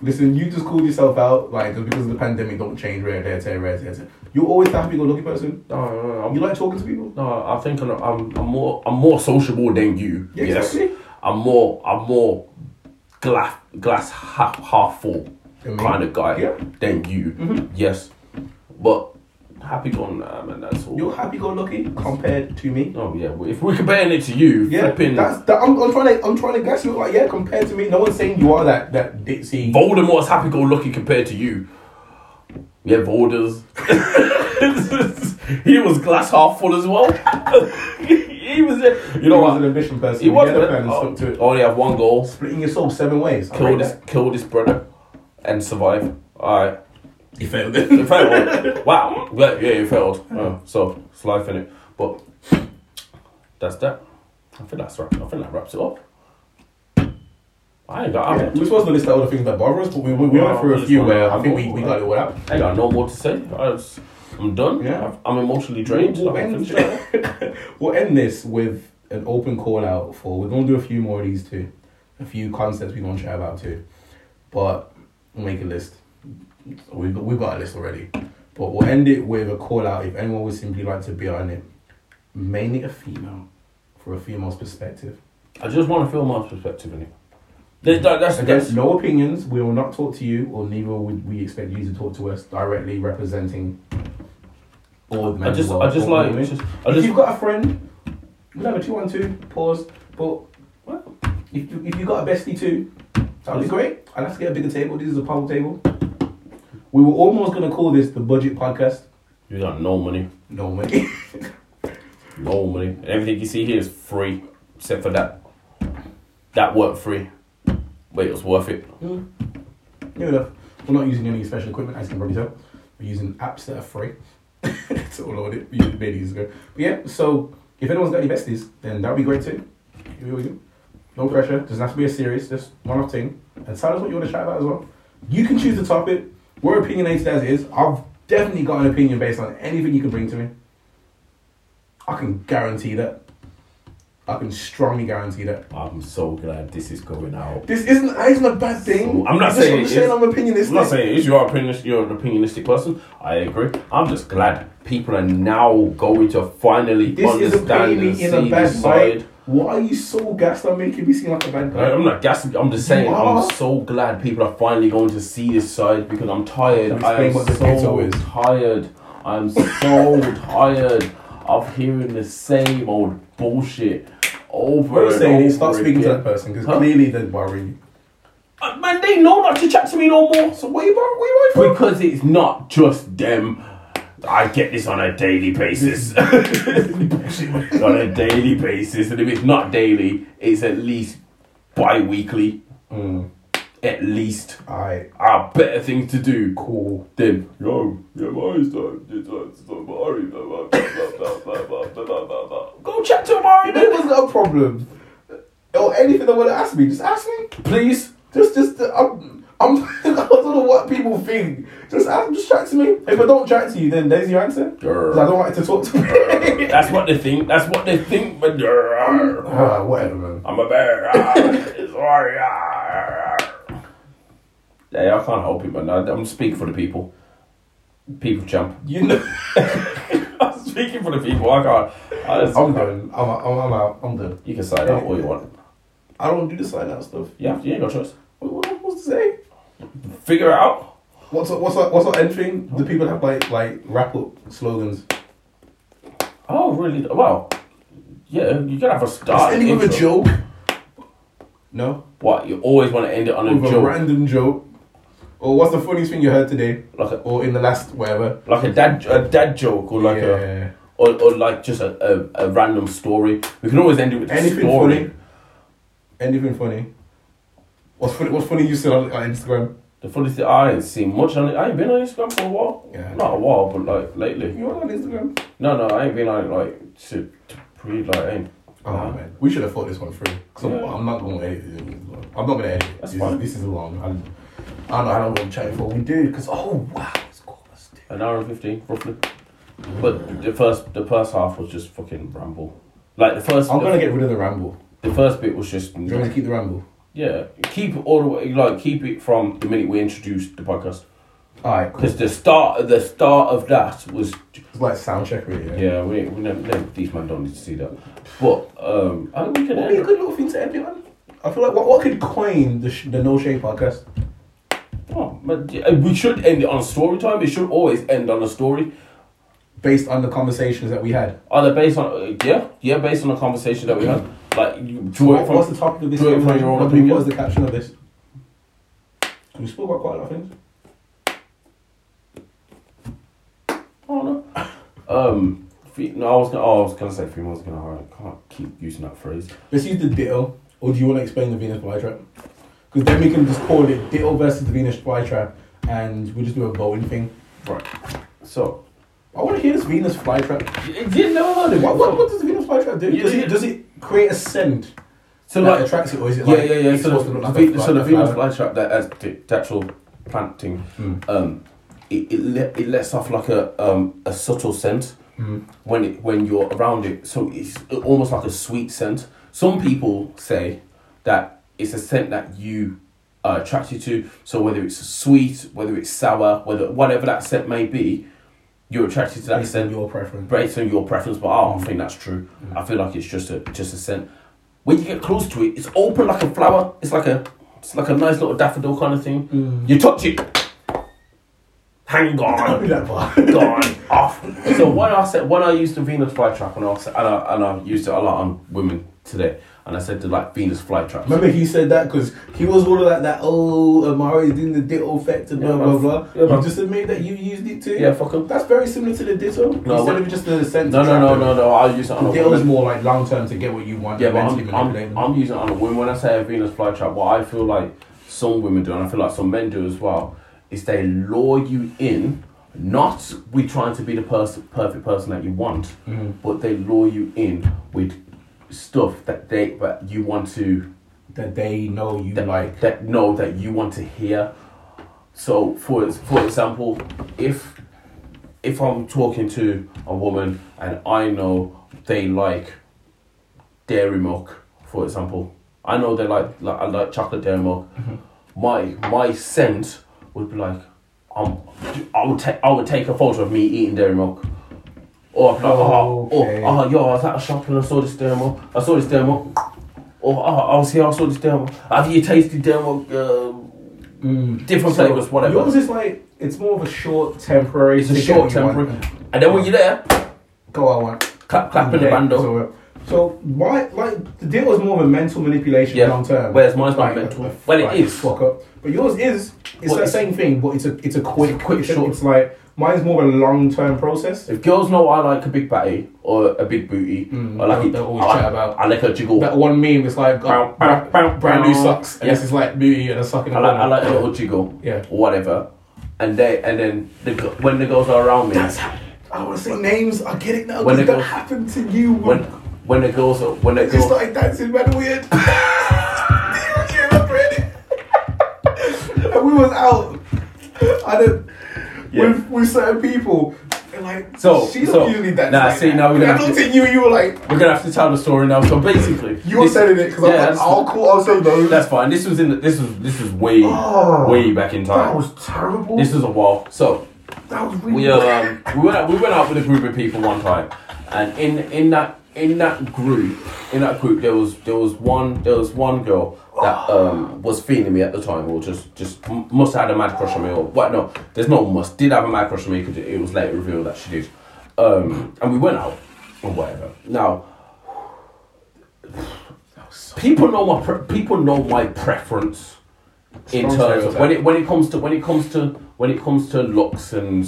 Listen, you just called yourself out like just because of the pandemic. Don't change rare, rare, rare, rare, rare. You're always the happy-go-lucky person. No, no, no, I'm You like talking to people. No, I think I'm, I'm, I'm more I'm more sociable than you. Yeah, yes, exactly. I'm more I'm more glass glass half half full Than me. kind of guy Yeah. Mm-hmm. than you. Yes, but happy going uh, man. That's all. You're happy-go-lucky compared to me. oh yeah, well, if we're comparing it to you, Yeah, flipping that's that. I'm, I'm trying to I'm trying to guess you. Like yeah, compared to me, no one's saying you are that that ditzy. Voldemort's happy go lucky compared to you. Yeah, Volders. he was glass half full as well. he was, a, you know He was an ambition person. He was good. Oh, to it. Only have one goal. Splitting your soul seven ways. Kill this, kill this brother, and survive. Alright, He failed it. you failed. wow, yeah, yeah, you failed. Uh, so it's life in it. But that's that. I think that's wrap. I think that wraps it up. I ain't got. I, Yeah, we're supposed to list out all the things that bother us, but we, we, we went through a few where I think we, we got it all out. I ain't got no more to say. I was, I'm done. Yeah. I'm emotionally drained. We'll, I end, we'll end this with an open call out for. We're going to do a few more of these too. A few concepts we're going to chat about too. But we'll make a list. We've got, we've got a list already. But we'll end it with a call out if anyone would simply like to be on it. Mainly a female, for a female's perspective. I just want to feel my perspective in it. That, that, that's, Again, that's no opinions. We will not talk to you, or neither would we expect you to talk to us directly representing all men I just, of the I just like, just, I if just, you've got a friend, whatever, two one two, pause. But well, if you, if you got a bestie too, that'd be great. I'd have to get a bigger table. This is a power table. We were almost gonna call this the budget podcast. you got no money, No money. no money. And everything you see here is free, except for that. That weren't free, but it was worth it. New enough. We're not using any special equipment, as you can probably tell. We're using apps that are free. to upload it. We used it many years ago. But yeah, so if anyone's got any besties, then that'd be great too. Here we go. No pressure. Doesn't have to be a series. just one off thing. And tell us what you want to chat about as well. You can choose the topic. We're opinionated as is. I've definitely got an opinion based on anything you can bring to me. I can guarantee that. I can strongly guarantee that. I'm so glad this is going out. This isn't isn't a bad thing. I'm not It's just- saying I'm it saying is. I'm opinionistic. I'm not saying it is. You're, opinion, you're an opinionistic person. I agree. I'm just glad people are now going to finally This understand painting and in see bad side. Light. Why are you so gassed on making me seem like a bad guy? I'm not gassed. I'm just saying. I'm so glad people are finally going to see this side because I'm tired. I am what the ghetto so is. tired. I'm so tired of hearing the same old bullshit over What are you and saying? over Stop speaking to that person because Huh? clearly they're worrying you. Uh, Man, they know not to chat to me no more. So what are you wor- what are you worried for? Because it's not just them. I get this on a daily basis. on a daily basis. And if it's not daily, it's at least bi weekly. Mm. At least. I are better things to do cool. them. yo, yeah, my time, It's time's Mari, Go chat to Mari, There was no problem. Or anything that want to ask me, just ask me. Please. Just, just, I'm. I'm, I don't know what people think. Just ask, just chat to me. If I don't chat to you, then there's your answer. I don't like to talk to me. That's what they think. That's what they think. But Ah, whatever, man. I'm a bear. Ah, sorry. Ah. Yeah, I can't help it, man. I- I'm speaking for the people. People jump. You know, I'm speaking for the people. I can't. I just, I'm done. I'm, I'm, I'm out. I'm done. You can sign out all you want. I don't do the sign out stuff. Yeah, you ain't got choice. What, what am I supposed to say? Figure it out. What's what's our, what's our end thing? Do people have like like wrap up slogans? Oh, really? Well, yeah, you gotta have a start. ending with a intro. joke. No. What you always want to end it on a With a joke, random joke. Or what's the funniest thing you heard today? like a Or in the last whatever. like a dad a dad joke or like a yeah. or, or like just a, a, a random story. We can always end it with a Anything story. funny? Anything funny? What's funny? What's funny you said on, on Instagram? The funny thing, I ain't seen much on it. I ain't been on Instagram for a while. Yeah. Not a while, but like lately. You on Instagram? No, no, I ain't been on it like to, to pre like I ain't. Oh Nah. man, we should have thought this one through. So Yeah. I'm not going to edit it. I'm not going to edit it. That's this, fine. Is, this is long. I'm, I don't know how long we're chatting for. We do because oh wow, it's cool. An hour and fifteen, roughly. But the first the first half was just fucking ramble. Like the first I'm the, gonna get rid of the ramble. the first bit was just Do you want to keep the ramble? Yeah. Keep it all the way like keep it from the minute we introduced the podcast. All right, cool. Because the start the start of that was It's like sound check, really. Yeah. yeah, we, we never, never, these man don't need to see that. But um I think we can would be a good little thing to end it on? I feel like what, what could coin the, sh- the No Shade podcast? Oh, but yeah, we should end it on story time. It should always end on a story. based on the conversations that we had. Either based on uh, yeah, yeah, based on the conversation that we had. Like you So draw it what, from what's the topic of this? it from your own What opinion. what was the caption of this? We spoke about quite a lot of things. Oh no. Um, no, I was gonna. Oh, I was gonna say females gonna. I can't keep using that phrase. Let's use the ditto, or do you want to explain the Venus flytrap? Because then we can just call it ditto versus the Venus flytrap, and we just do a voting thing. Right. So, I want to hear this Venus flytrap. you didn't never heard it. What, what, what does the Venus flytrap do? Does it, does it create a scent So that like, attracts it, or is it yeah, like yeah, yeah. it's So the, to look the, like a so the Venus flytrap that has the, the actual planting, Mm. um, it it, le- it lets off like a um a subtle scent. Mm. when it when you're around it. So it's almost like a sweet scent. Some people say that it's a scent that you are attracted to. So whether it's sweet, whether it's sour, whether whatever that scent may be, you're attracted to that Based scent your preference. based on your preference. But I don't Mm. think that's true. Mm. I feel like it's just a just a scent. When you get close to it, it's open like a flower. It's like a it's like a nice little daffodil kind of thing. Mm. You touch it, hang on Don't do that part. gone off. So when I said when I used the Venus flytrap and I and I and I used it a lot on women today, and I said the like Venus flytraps. Remember he said that because he was all of that, that oh, Amari's doing the ditto effect and blah, Yeah, blah, man. blah. Yeah, you man. just admit that you used it too? Yeah, fuck 'em. That's very similar to the ditto. No, Instead what- of just the sense No, no, no, no, no. I use it on The ditto is more like long term to get what you want. Yeah, but I'm, manipulating. I'm, I'm using it on a woman. When I say a Venus flytrap, what I feel like some women do, and I feel like some men do as well, is they lure you in, not with trying to be the person, perfect person that you want, Mhm. but they lure you in with stuff that they that you want to That they know you that like. that know that you want to hear. So, for for example, if if I'm talking to a woman and I know they like dairy milk, for example, I know they like like I like chocolate dairy milk. My my scent would be like, um, I would take I would take a photo of me eating dairy milk. Or I'd like, oh, Okay. oh, oh, yo, I was at a shop and I saw this milk. I saw this milk. Or oh, I was here, I saw this milk. Have you tasted milk? Uh, Mm. different So, flavors, whatever. Yours is like, it's more of a short, temporary. It's a short what you want. temporary. And then when you're there, Go, I want. clap, clap in the bando. So, so why, like, the deal was more of a mental manipulation Yeah. long term. Whereas mine's not Like, mental. a- a- Well, it like, is. Fuck up. But yours is, it's Well, the it's- same thing, but it's a, it's a quick, It's a quick it's, short- it's like, mine's more of a long term process. If girls know I like a big batty or a big booty, Mm, I like they- it. they always I like, chat about- I like a jiggle. That one meme is like, Bow, got bow, bow, brand new bow. socks, and Yeah. this is like beauty and a sock in the I like, I corner. like a little jiggle Yeah. or whatever. And they and then the, g- when the girls are around me, That's how, I want to say names, I get it now, When because they that go- happened to you. when when the girls are when the girls started dancing mad weird. you remember it? and we was out. I don't. Yeah. With, with certain people, like, So- she don't so- usually dance. nah, like see, that. now we're gonna I looked at you, you were like, we're gonna have to tell the story now. So basically, you were this- saying it because Yeah, I was that's- like, I'll call, I'll say no. That's fine. This was in the, this was this was way Oh, way back in time That was terrible. This was a while. So that was really we um we went out, we went out with a group of people one time, and in in that in that group in that group there was there was one there was one girl that um was feeling me at the time or just just must have had a mad crush on me or what no there's no must did have a mad crush on me because it, it was later revealed that she did. Um and we went out or whatever. Now people know my pre- people know my preference in terms of when it when it comes to when it comes to when it comes to looks and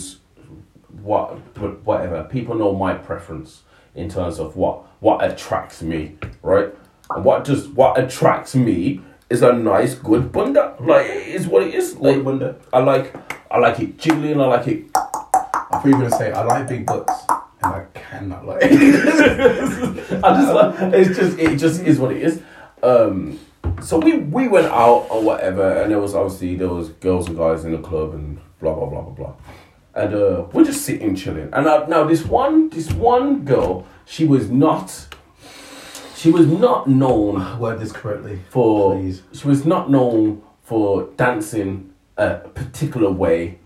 what whatever people know my preference in terms of what what attracts me right and what just what attracts me is a nice good bunda like it is what it is like wonder. I like I like it jiggly and I like it I thought you were gonna say I like big butts and I cannot like. I just like it's just it just is what it is. Um, so we we went out or whatever, and there was obviously there was girls and guys in the club and blah blah blah blah blah, and uh, we're just sitting chilling. And now, now this one this one girl, she was not. She was not known Word this correctly. for. Please. She was not known for dancing a particular way,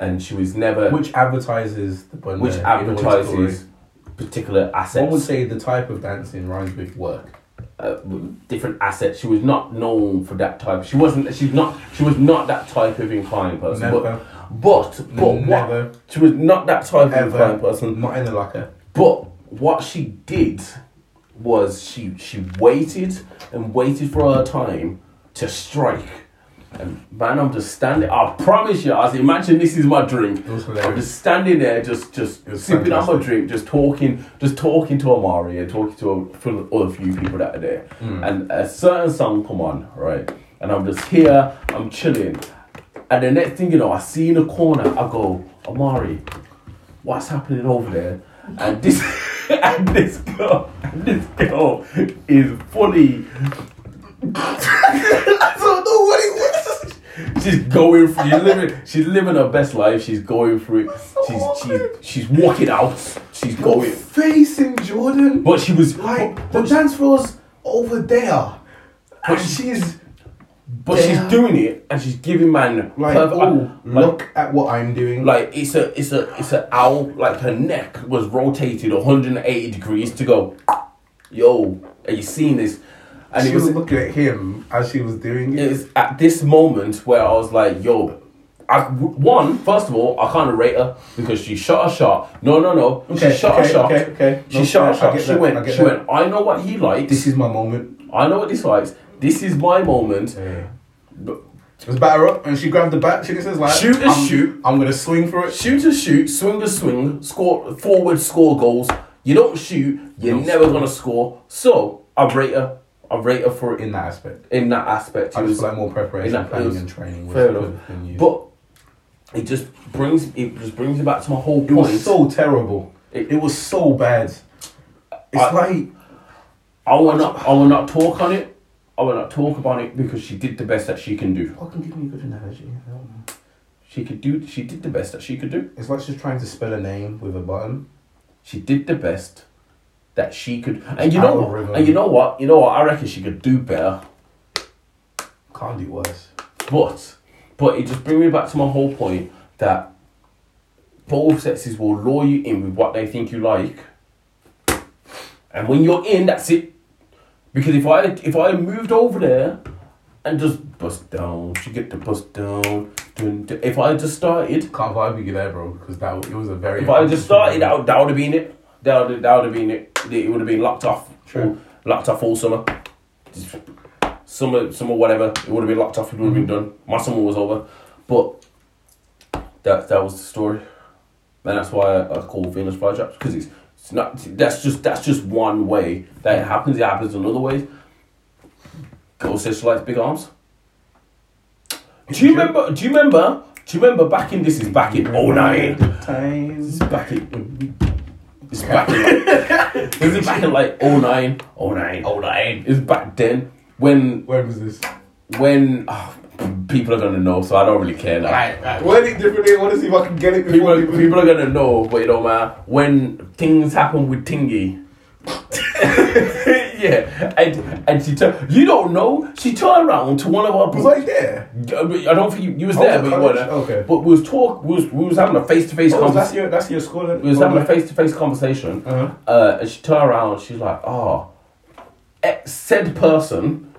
and she was never Which advertises the bunda which in all its glory. advertises particular assets. One would say the type of dancing rhymes with work. uh, different assets. She was not known for that type. She wasn't. She's not. She was not that type of inclined person. Never. But but but what? She was not that type of Ever. inclined person. Not in the locker. But what she did was she she waited and waited for her time to strike. And man, I'm just standing. I promise you, I was imagine this is my drink. I'm just standing there, just just sipping on my drink, just talking, just talking to Amari and talking to a, for other few people that are there. Mm. And a certain song come on, right? And I'm just here, I'm chilling. And the next thing you know, I see in the corner, I go, Amari, what's happening over there? And this and this girl, and this girl is fully I don't know what it was. She's going through. She's living. She's living her best life. She's going through. it. She's she's she's walking out. She's going. Facing Jordan. But she was Like But, the dance floor's over there. And she's but she's doing it, and she's giving man like, oh, like, look at what I'm doing. like it's a it's a it's a owl. Like her neck was rotated 180 degrees to go. Yo, are you seeing this? And she it was, was looking at him as she was doing it. it was at this moment where I was like, yo, I, one, first of all, I can't rate her because she shot a shot. No, no, no. Okay, she shot okay, a shot. okay, okay. She No, shot a shot. She that, went, she that. went, I know what he likes. This is my moment. I know what this likes. This is my moment. But It was batter up, and she grabbed the bat. She says like, Shoot I'm, shoot. I'm gonna swing for it. shoot to shoot, swing to swing, mm-hmm. score forward, score goals. You don't shoot, you're don't never score. gonna score. So I rate her. I rate her for it In that aspect, in that aspect. I just was- like more preparation, in that- planning, was and training. Fair enough. have been used. But it just brings it just brings me back to my whole point. it was so terrible. It- It, was so bad. It's I- like I will not. I will not talk on it. I will not talk about it because she did the best that she can do. fucking give me a good analogy. I don't know. She could do. She did the best that she could do. It's like she's trying to spell a name with a button. She did the best that she could. And you know. What? And you know what? You know what? I reckon she could do better. Can't do worse. But, but it just brings me back to my whole point that both sexes will lure you in with what they think you like, and when you're in, that's it. Because if I if I moved over there and just bust down, she get the bust down. If I just started, Can't vibe with you there, bro, because that it was a very. if I just started, that, that would have been it. That would that would have been it. It would have been locked off. True. Locked off all summer. Just summer, summer, whatever. It would have been locked off. It would have been mm-hmm. done. My summer was over. But that that was the story, and that's why I, I call Venus flytraps because it's it's not. That's just that's just one way that it happens. It happens in other ways. She likes big arms. Do you remember? Do you remember? Do you remember back in this is back in 09. This Times. is back in. This is back in. This is back in like 09. 09. 09. It's back then when Where was this? when ah, people are gonna know, so I don't really care now. Right, right. Word it differently. I want to see if I can get it People, are, people are gonna know, but it don't matter. When things happen with Tingy. yeah, and and she turned. You don't know. She turned around to one of our. Was I there? I don't think you, you was there, but you weren't. Okay. But we was talk. We was, we was having a face to face Oh, that's conversation. your that's your school. We was having a face to face conversation. Uh-huh. Uh, and she turned around. She's like, "Oh, said person,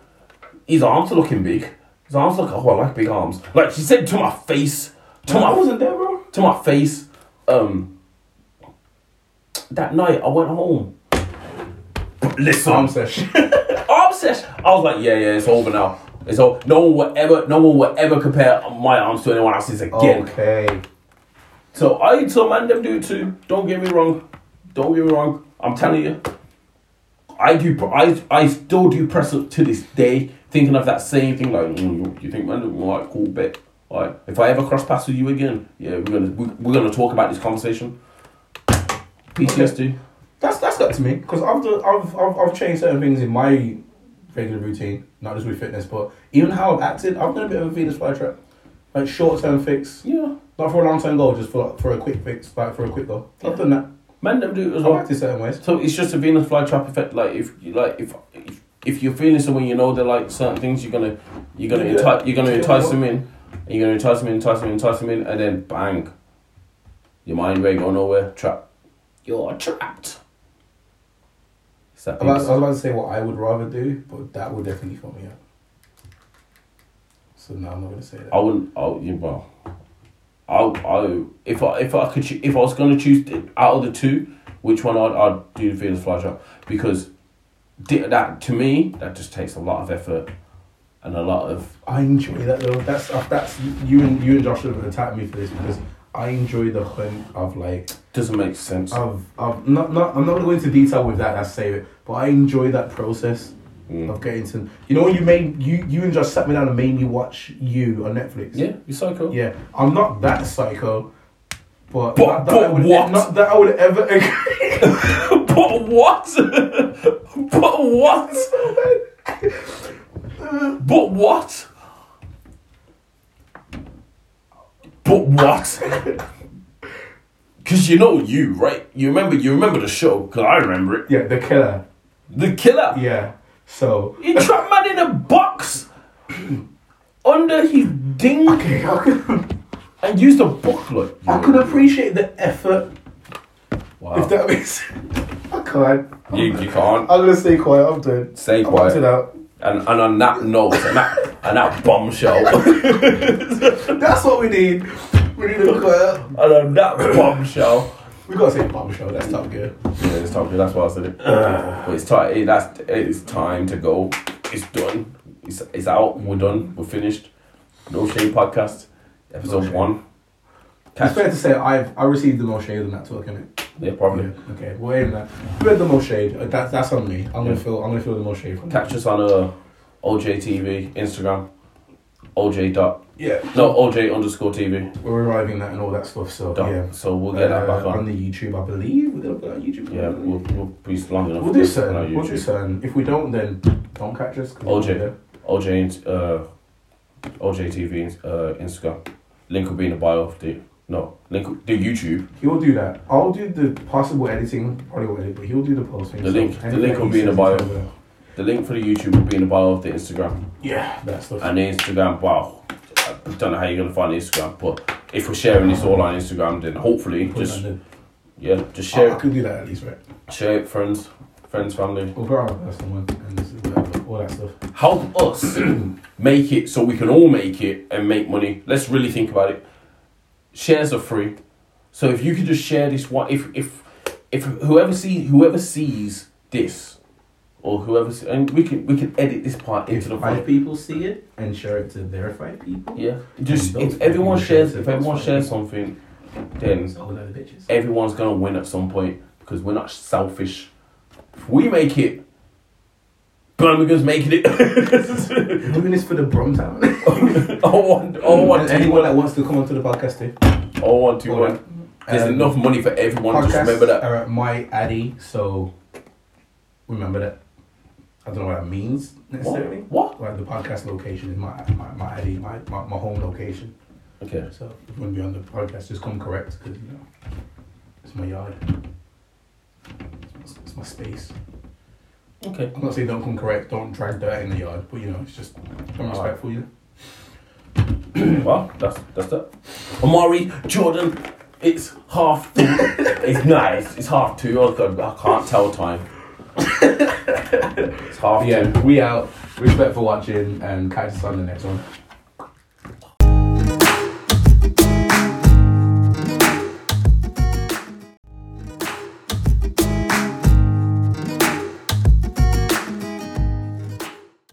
his arms are looking big. His arms look. Oh, I like big arms. Like she said to my face, to I my wasn't there, bro. to my face. Um, that night I went home. Listen, Arm session. arm process. I was like, yeah, yeah, it's over now. It's all. No one will ever, no one will ever compare my arms to anyone else's again. Okay. So I tell man them do it too. Don't get me wrong. Don't get me wrong. I'm telling you. I do. I I still do press up to this day, thinking of that same thing. Like, mm, you, think man, like cool bet. Like, if I ever cross paths with you again, yeah, we're gonna we, we're gonna talk about this conversation. PTSD. That's that's got to me because I've, done, I've I've I've changed certain things in my regular routine, not just with fitness, but even how I've acted. I've done a bit of a Venus flytrap, like short term fix, Yeah, not for a long term goal, just for for a quick fix, like for a quick goal. I've done that. man, them do it as I've well. acted certain ways. So it's just a Venus flytrap effect. Like if you like if if, if you're feeling someone you know they like certain things, you're gonna you're gonna Yeah. enti- you're gonna Yeah. entice them in, and you're gonna entice them in, entice them in, entice them in, and then bang, your mind ain't going nowhere. Trap. You're trapped. That I was, I was about to say what I would rather do, but that would definitely fuck me up. So now I'm not gonna say that. I wouldn't. I would- you well. I I if I if I could if I was gonna choose out of the two, which one I'd I'd do the Venus flytrap because di- that to me that just takes a lot of effort and a lot of I enjoy that though. That's uh, that's you and you and Josh have attacked me for this because I enjoy the hunt of like doesn't make sense. of of not not I'm not gonna go into detail with that. That's save it. But I enjoy that process Mm. of getting to you know you made you you and Josh sat me down and made me watch you on Netflix. Yeah, you psycho. Yeah, I'm not that psycho, but, But- not that but I would, what? Not that I would ever agree. but what? but what? but what? But what? Because you know you, right? You remember you remember the show, because I remember it. yeah, the killer. The killer. Yeah. So He trapped man in a box under his ding okay, and used a booklet. I could appreciate the effort Wow. if that makes. sense. I can't. you, you can't I'm gonna stay quiet. I'm done. stay I'm quiet. it out. And, and on that note, and that, and that bombshell, That's what we need. We need a quiet. and on that bombshell, We gotta say bombshell. That's top good. yeah, it's gear. That's why I said it. But it's time. That's it's time to go. It's done. It's, it's out. We're done. We're finished. No Shade podcast, episode shame. one. It's fair to say I've I received the most shade on that talk, innit? Yeah, probably. Yeah, okay, well, a minute. Who had the most shade? Uh, That's that's on me. I'm gonna feel I'm gonna feel the most shade from. Catch us on uh, OJTV Instagram. OJ dot Yeah, no OJ underscore TV. we're arriving that and all that stuff. So Dot. yeah, So we'll get that back Uh, on. the YouTube. I believe We're gonna put on YouTube. Yeah, we'll, we'll be long enough. We'll do certain. We'll do certain. If we don't, then don't catch us. OJ. OJ uh, OJ TV uh, Instagram. Link will be in the bio the no link the YouTube. He will do that. I'll do the possible editing. Probably will edit, but he'll do the posting. The link- the link will be in the bio. is over there. The link for the YouTube will be in the bio of the Instagram. Yeah, that stuff. And the Instagram, wow, I don't know how you're gonna find Instagram, but if we're sharing this all on Instagram, then hopefully Put just yeah, just I, share I could do that at least, right? share it, friends, friends, family. We'll put our personal one and whatever, all that stuff. help us make it so we can all make it and make money. Let's really think about it. Shares are free, so if you could just share this one, if if if whoever sees whoever sees this, or whoever see, and we can we can edit this part into the If five front. people see it and share it to their five people, Yeah, just if everyone shares if everyone shares people. something, then the everyone's gonna win at some point because we're not selfish. If we make it, Birmingham's making it. Doing this for the Brumtown. oh one, oh one, two, anyone that wants to come onto the podcast too. oh one, two, All one. There's Um, enough money for everyone. Just remember that. are at my Addy, so remember that. I don't know what that means necessarily. What? Well, the podcast location is my my, my Addy, my, my, my home location. Okay. So if you want to be on the podcast, just come correct because you know it's my yard. It's, it's my space. Okay. I'm not saying don't come correct, don't drag dirt in the yard, but you know it's just I'm respectful. You. Well, that's that's that. Amari Jordan, it's half two. it's nice. It's half two. Oh God, I can't tell time. it's half two. Yeah, we out. Respect for watching and catch us on the next one.